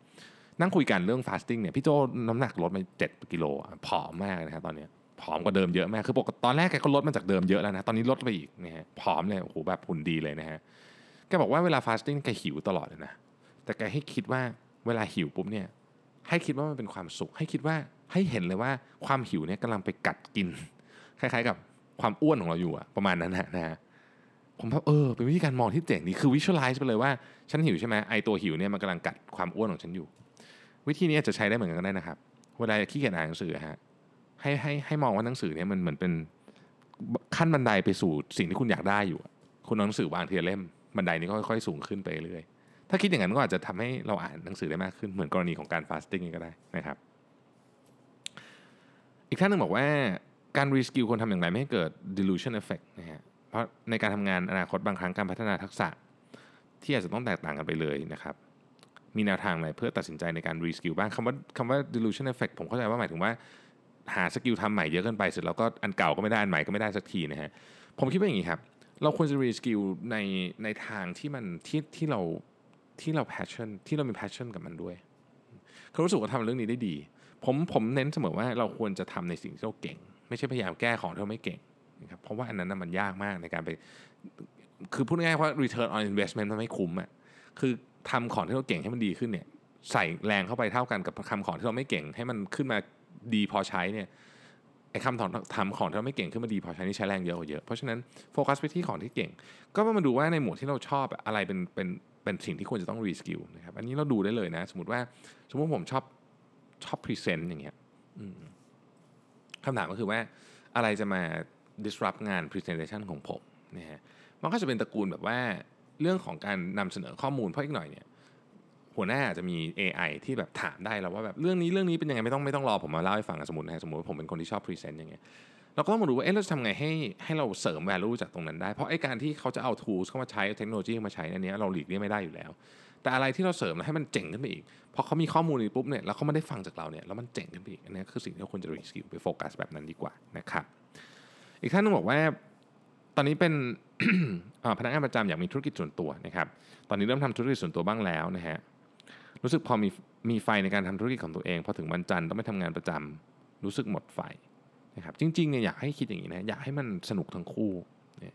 นั่งคุยกันเรื่อง fasting เนี่ยพี่โจน้ำหนักลดมา7กิโลผอมมากนะครับตอนนี้ผอมกว่าเดิมเยอะมากคือปกติตอนแรกแกก็ลดมาจากเดิมเยอะแล้วนะ ตอนนี้ลดไปอีกนะฮะผอมเลยโอ้โหแบบหุ่นดีเลยนะฮะแกบอกว่าเวลา fasting แกหิวตลอดเลยนะ แต่แกให้คิดว่าเวลาหิวปุ๊บเนี่ยให้คิดว่ามันเป็นความสุข ให้คิดว่าให้เห็นเลยว่าความหิวเนี่ยกำลังไปกัดกิน คล้ายๆ กับความอ้วนของเราอยู่อะประมาณนั้นนะฮะผมว่าเออเป็นวิธีการมองที่เจ๋งดีคือ visualize ไปเลยว่าฉันหิวใช่ไหมไอตัวหิวเนี่ยมันกำลังกัดความอ้วนของฉันอยู่ วิธีนี้จะใช้ได้เหมือนกันก็ได้นะครับ เวลาขี้เกียจอ่านหนังสือฮะให้ให้ให้มองว่าหนังสือเนี่ยมันเหมือนเป็นขั้นบันไดไปสู่สิ่งที่คุณอยากได้อยู่ คุณเอาหนังสือวางทีละเล่มบันไดนี้ก็ค่อยๆสูงขึ้นไปเรื่อยถ้าคิดอย่างนั้นก็อาจจะทำให้เราอ่านหนังสือได้มากขึ้นเหมือนกรณีของการ fasting ก็ได้นะครับ อีกท่านหนึ่งบอกว่าการ reskill ควรทำอย่างไรไม่ให้เกิด dilution effect นะฮะเพราะในการทำงานอนาคตบางครั้งการพัฒนาทักษะที่อาจจะต้องแตกต่างกันไปเลยนะครับ มีแนวทางอะไรเพื่อตัดสินใจในการ reskill บ้างคำว่าคำว่า dilution effect ผมเข้าใจว่าหมายถึงว่า หา skill ทำใหม่เยอะเกินไปเสร็จแล้วก็อันเก่าก็ไม่ได้ อันใหม่ก็ไม่ได้สักทีนะฮะผมคิดว่าอย่างนี้ครับ เราควรจะ reskill ในในทางที่มันที่ที่เราที่เรา passion ที่เรามี passion กับมันด้วยเขารู้สึกว่าทำเรื่องนี้ได้ดี ผมผมเน้นเสมอว่าเราควรจะทำในสิ่งที่เราเก่ง ไม่ใช่พยายามแก้ของที่เราไม่เก่งนะครับเพราะว่าอันนั้นมันยากมากในการไป คือพูดง่ายๆว่า return on investment มันไม่คุ้มอะคือ ทำของที่เราเก่งให้มันดีขึ้นเนี่ย ใส่แรงเข้าไปเท่ากันกับทำของที่เราไม่เก่ง ให้มันขึ้นมาดีพอใช้เนี่ยไอ้คำถอนทำของที่เราไม่เก่งขึ้นมาดีพอใช้นี่ใช้แรงเยอะกว่าเยอะเพราะฉะนั้นโฟกัสไปที่ของที่เก่ง ก็มาดูว่าในหมวดที่เราชอบอะอะไรเป็นเป็นเป็นสิ่งที่ควรจะต้อง reskill นะครับอันนี้เราดูได้เลยนะ สมมติว่าสมมติผมชอบชอบ present อย่างเงี้ยคำถามก็คือว่าอะไรจะมา disrupt งาน presentation ของผมนะฮะมันก็จะเป็นตระกูลแบบว่า เรื่องของการนำเสนอข้อมูลเพราะอีกหน่อยเนี่ยหัวหน้าอาจจะมี AI ที่แบบถามได้แล้วว่าแบบเรื่องนี้เรื่องนี้เป็นยังไงไม่ต้องไม่ต้องรอผมมาเล่าให้ฟังสมมตินะสมมติผมเป็นคนที่ชอบพรีเซนต์อย่างเงี้ยเราก็ต้องมาดูว่าเอ๊ะเราจะทำไงให้ให้เราเสริม value จากตรงนั้นได้ เพราะไอ้การที่เขาจะเอา tools เข้ามาใช้เทคโนโลยีเข้ามาใช้อันนี้เราหลีกเลี่ยงไม่ได้อยู่แล้ว แต่อะไรที่เราเสริมแล้วให้มันเจ๋งขึ้นไปอีกพอเขามีข้อมูลนี้ปุ๊บเนี่ยแล้วเขาไม่ได้ฟังจากเราเนี่ยแล้วมันเจ๋งขึ้นไปอีกอันนี้คือสิ่งที่เราควรจะ reskill ไปโฟกัสแบบนั้นดีกว่านะครับอีกท่านนึงบอกว่า ตอนนี้เป็นพนักงานประจำอยากมีธุรกิจส่วนตัวนะครับ ตอนนี้เริ่มทำธุรกิจส่วนตัวบ้างแล้วนะฮะ รู้สึกพอมีมีไฟในการทำธุรกิจของตัวเอง พอถึงวันจันทร์ต้องไปทำงานประจำรู้สึกหมดไฟนะครับ จริงๆเนี่ยอยากให้คิดอย่างนี้นะอยากให้มันสนุกทั้งคู่เนี่ย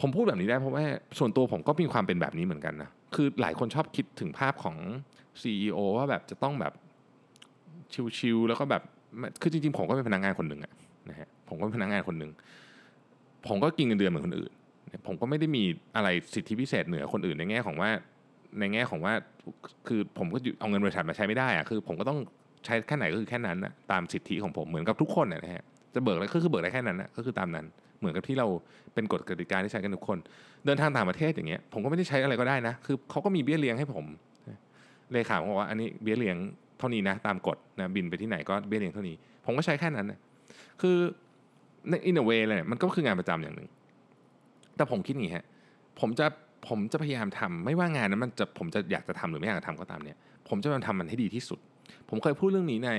ผมพูดแบบนี้ได้เพราะว่าส่วนตัวผมก็มีความเป็นแบบนี้เหมือนกันนะ คือหลายคนชอบคิดถึงภาพของ CEO ว่าแบบจะต้องแบบชิลๆแล้วก็แบบ คือจริงๆ ผมก็เป็นพนักงานคนหนึ่งอะนะฮะ ผมก็เป็นพนักงานคนหนึ่ง ผมก็กินเงินเดือนเหมือนคนอื่น ผมก็ไม่ได้มีอะไรสิทธิพิเศษเหนือคนอื่นในแง่ของว่าในแง่ของว่าคือผมก็เอาเงินบริษัทมาใช้ไม่ได้อะคือ ผมก็ต้องใช้แค่ไหนก็คือแค่นั้นนะตามสิทธิของผมเหมือนกับทุกคนนะฮะจะเบิกอะไรก็คือเบิกได้แค่นั้นนะก็คือตามนั้น เหมือนกับที่เราเป็นกฎกติกาที่ใช้กันทุกคน เดินทางต่างประเทศอย่างเงี้ยผมก็ไม่ได้ใช้อะไรก็ได้นะ คือเขาก็มีเบี้ยเลี้ยงให้ผมเลขาบอกว่าอันนี้เบี้ยเลี้ยงเท่านี้นะ ตามกฎนะบินไปที่ไหนก็เบี้ยเลี้ยงเท่านี้ ผมก็ใช้แค่นั้นนะคือ ในอินเวเลยมันก็คืองานประจำอย่างหนึ่ง แต่ผมคิดอย่างนี้ฮะผมจะผมจะพยายามทำไม่ว่างานนั้นมันจะผมจะอยากจะทำหรือไม่อยากจะทำก็ตามเนี่ย ผมจะพยายามทำมันให้ดีที่สุด ผมเคยพูดเรื่องนี้ใน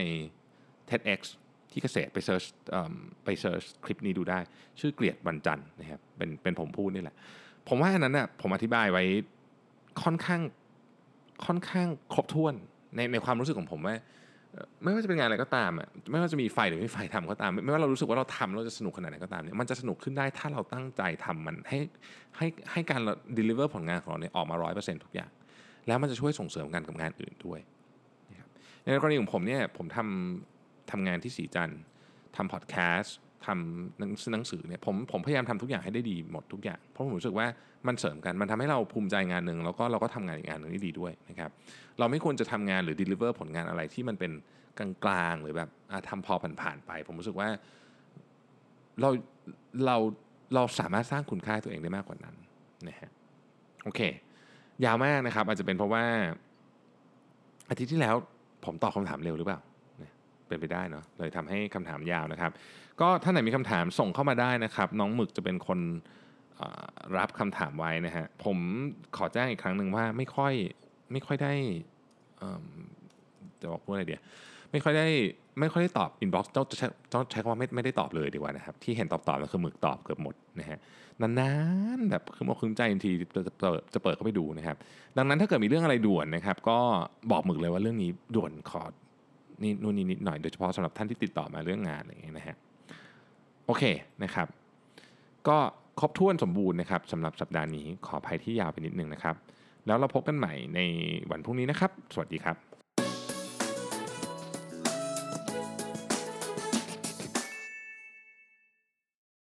TEDx ที่เกษตรไป search ไป search คลิปนี้ดูได้ ชื่อเกลียดวันจันทร์นะครับเป็นเป็นผมพูดนี่แหละ ผมว่าอันนั้นน่ะผมอธิบายไว้ค่อนข้างค่อนข้างครบถ้วนในในความรู้สึกของผมว่า ไม่ว่าจะเป็นงานอะไรก็ตามอะไม่ว่าจะมีไฟหรือไม่ไฟทำก็ตาม ไม่ว่าเรารู้สึกว่าเราทำเราจะสนุกขนาดไหนก็ตามเนี่ยมันจะสนุกขึ้นได้ถ้าเราตั้งใจทำมันให้ให้ให้การ deliver ผลงานของเราเนี่ยออกมาร้อยเปอร์เซ็นต์ทุกอย่าง แล้วมันจะช่วยส่งเสริมกันกับงานอื่นด้วยนะครับในกรณีของผมเนี่ยผมทำทำงานที่สีจันทำพอดแคสต์ ทำหนังสือเนี่ยผมผมพยายามทำทุกอย่างให้ได้ดีหมดทุกอย่าง เพราะผมรู้สึกว่ามันเสริมกันมันทำให้เราภูมิใจงานหนึ่งแล้วก็เราก็ทำงานอีกงานหนึ่งที่ดีด้วยนะครับเราไม่ควรจะทำงานหรือ deliver ผลงานอะไรที่มันเป็นกลางๆหรือแบบทำพอผ่านๆไป ผมรู้สึกว่าเราเราเราสามารถสร้างคุณค่าตัวเองได้มากกว่านั้นนะฮะโอเค ยาวมากนะครับ อาจจะเป็นเพราะว่าอาทิตย์ที่แล้วผมตอบคำถามเร็วหรือเปล่าเป็นไปได้เนาะเลยทำให้คำถามยาวนะครับ ก็ท่านไหนมีคำถามส่งเข้ามาได้นะครับ น้องหมึกจะเป็นคนรับคำถามไว้นะฮะผมขอแจ้งอีกครั้งหนึ่งว่าไม่ค่อยไม่ค่อยได้จะบอกพูดอะไรเดียวไม่ค่อยได้ไม่ค่อยได้ตอบ inbox ต้องใช้ต้องใช้คำว่าไม่ไม่ได้ตอบเลยดีกว่านะครับ ที่เห็นตอบตอบก็คือหมึกตอบเกือบหมดนะฮะนานๆแบบคือมอกคืนใจทีจะเปิดจะเปิดเข้าไปดูนะครับ ดังนั้นถ้าเกิดมีเรื่องอะไรด่วนนะครับ ก็บอกหมึกเลยว่าเรื่องนี้ด่วนขอนี่นู่นนี่นิดหน่อยโดยเฉพาะสำหรับท่านที่ติดต่อมาเรื่องงานอะไรอย่างเงี้ยนะฮะ โอเคนะครับ ก็ครบถ้วนสมบูรณ์นะครับสำหรับสัปดาห์นี้ขออภัยที่ยาวไปนิดนึงนะครับ แล้วเราพบกันใหม่ในวันพรุ่งนี้นะครับ สวัสดีครับ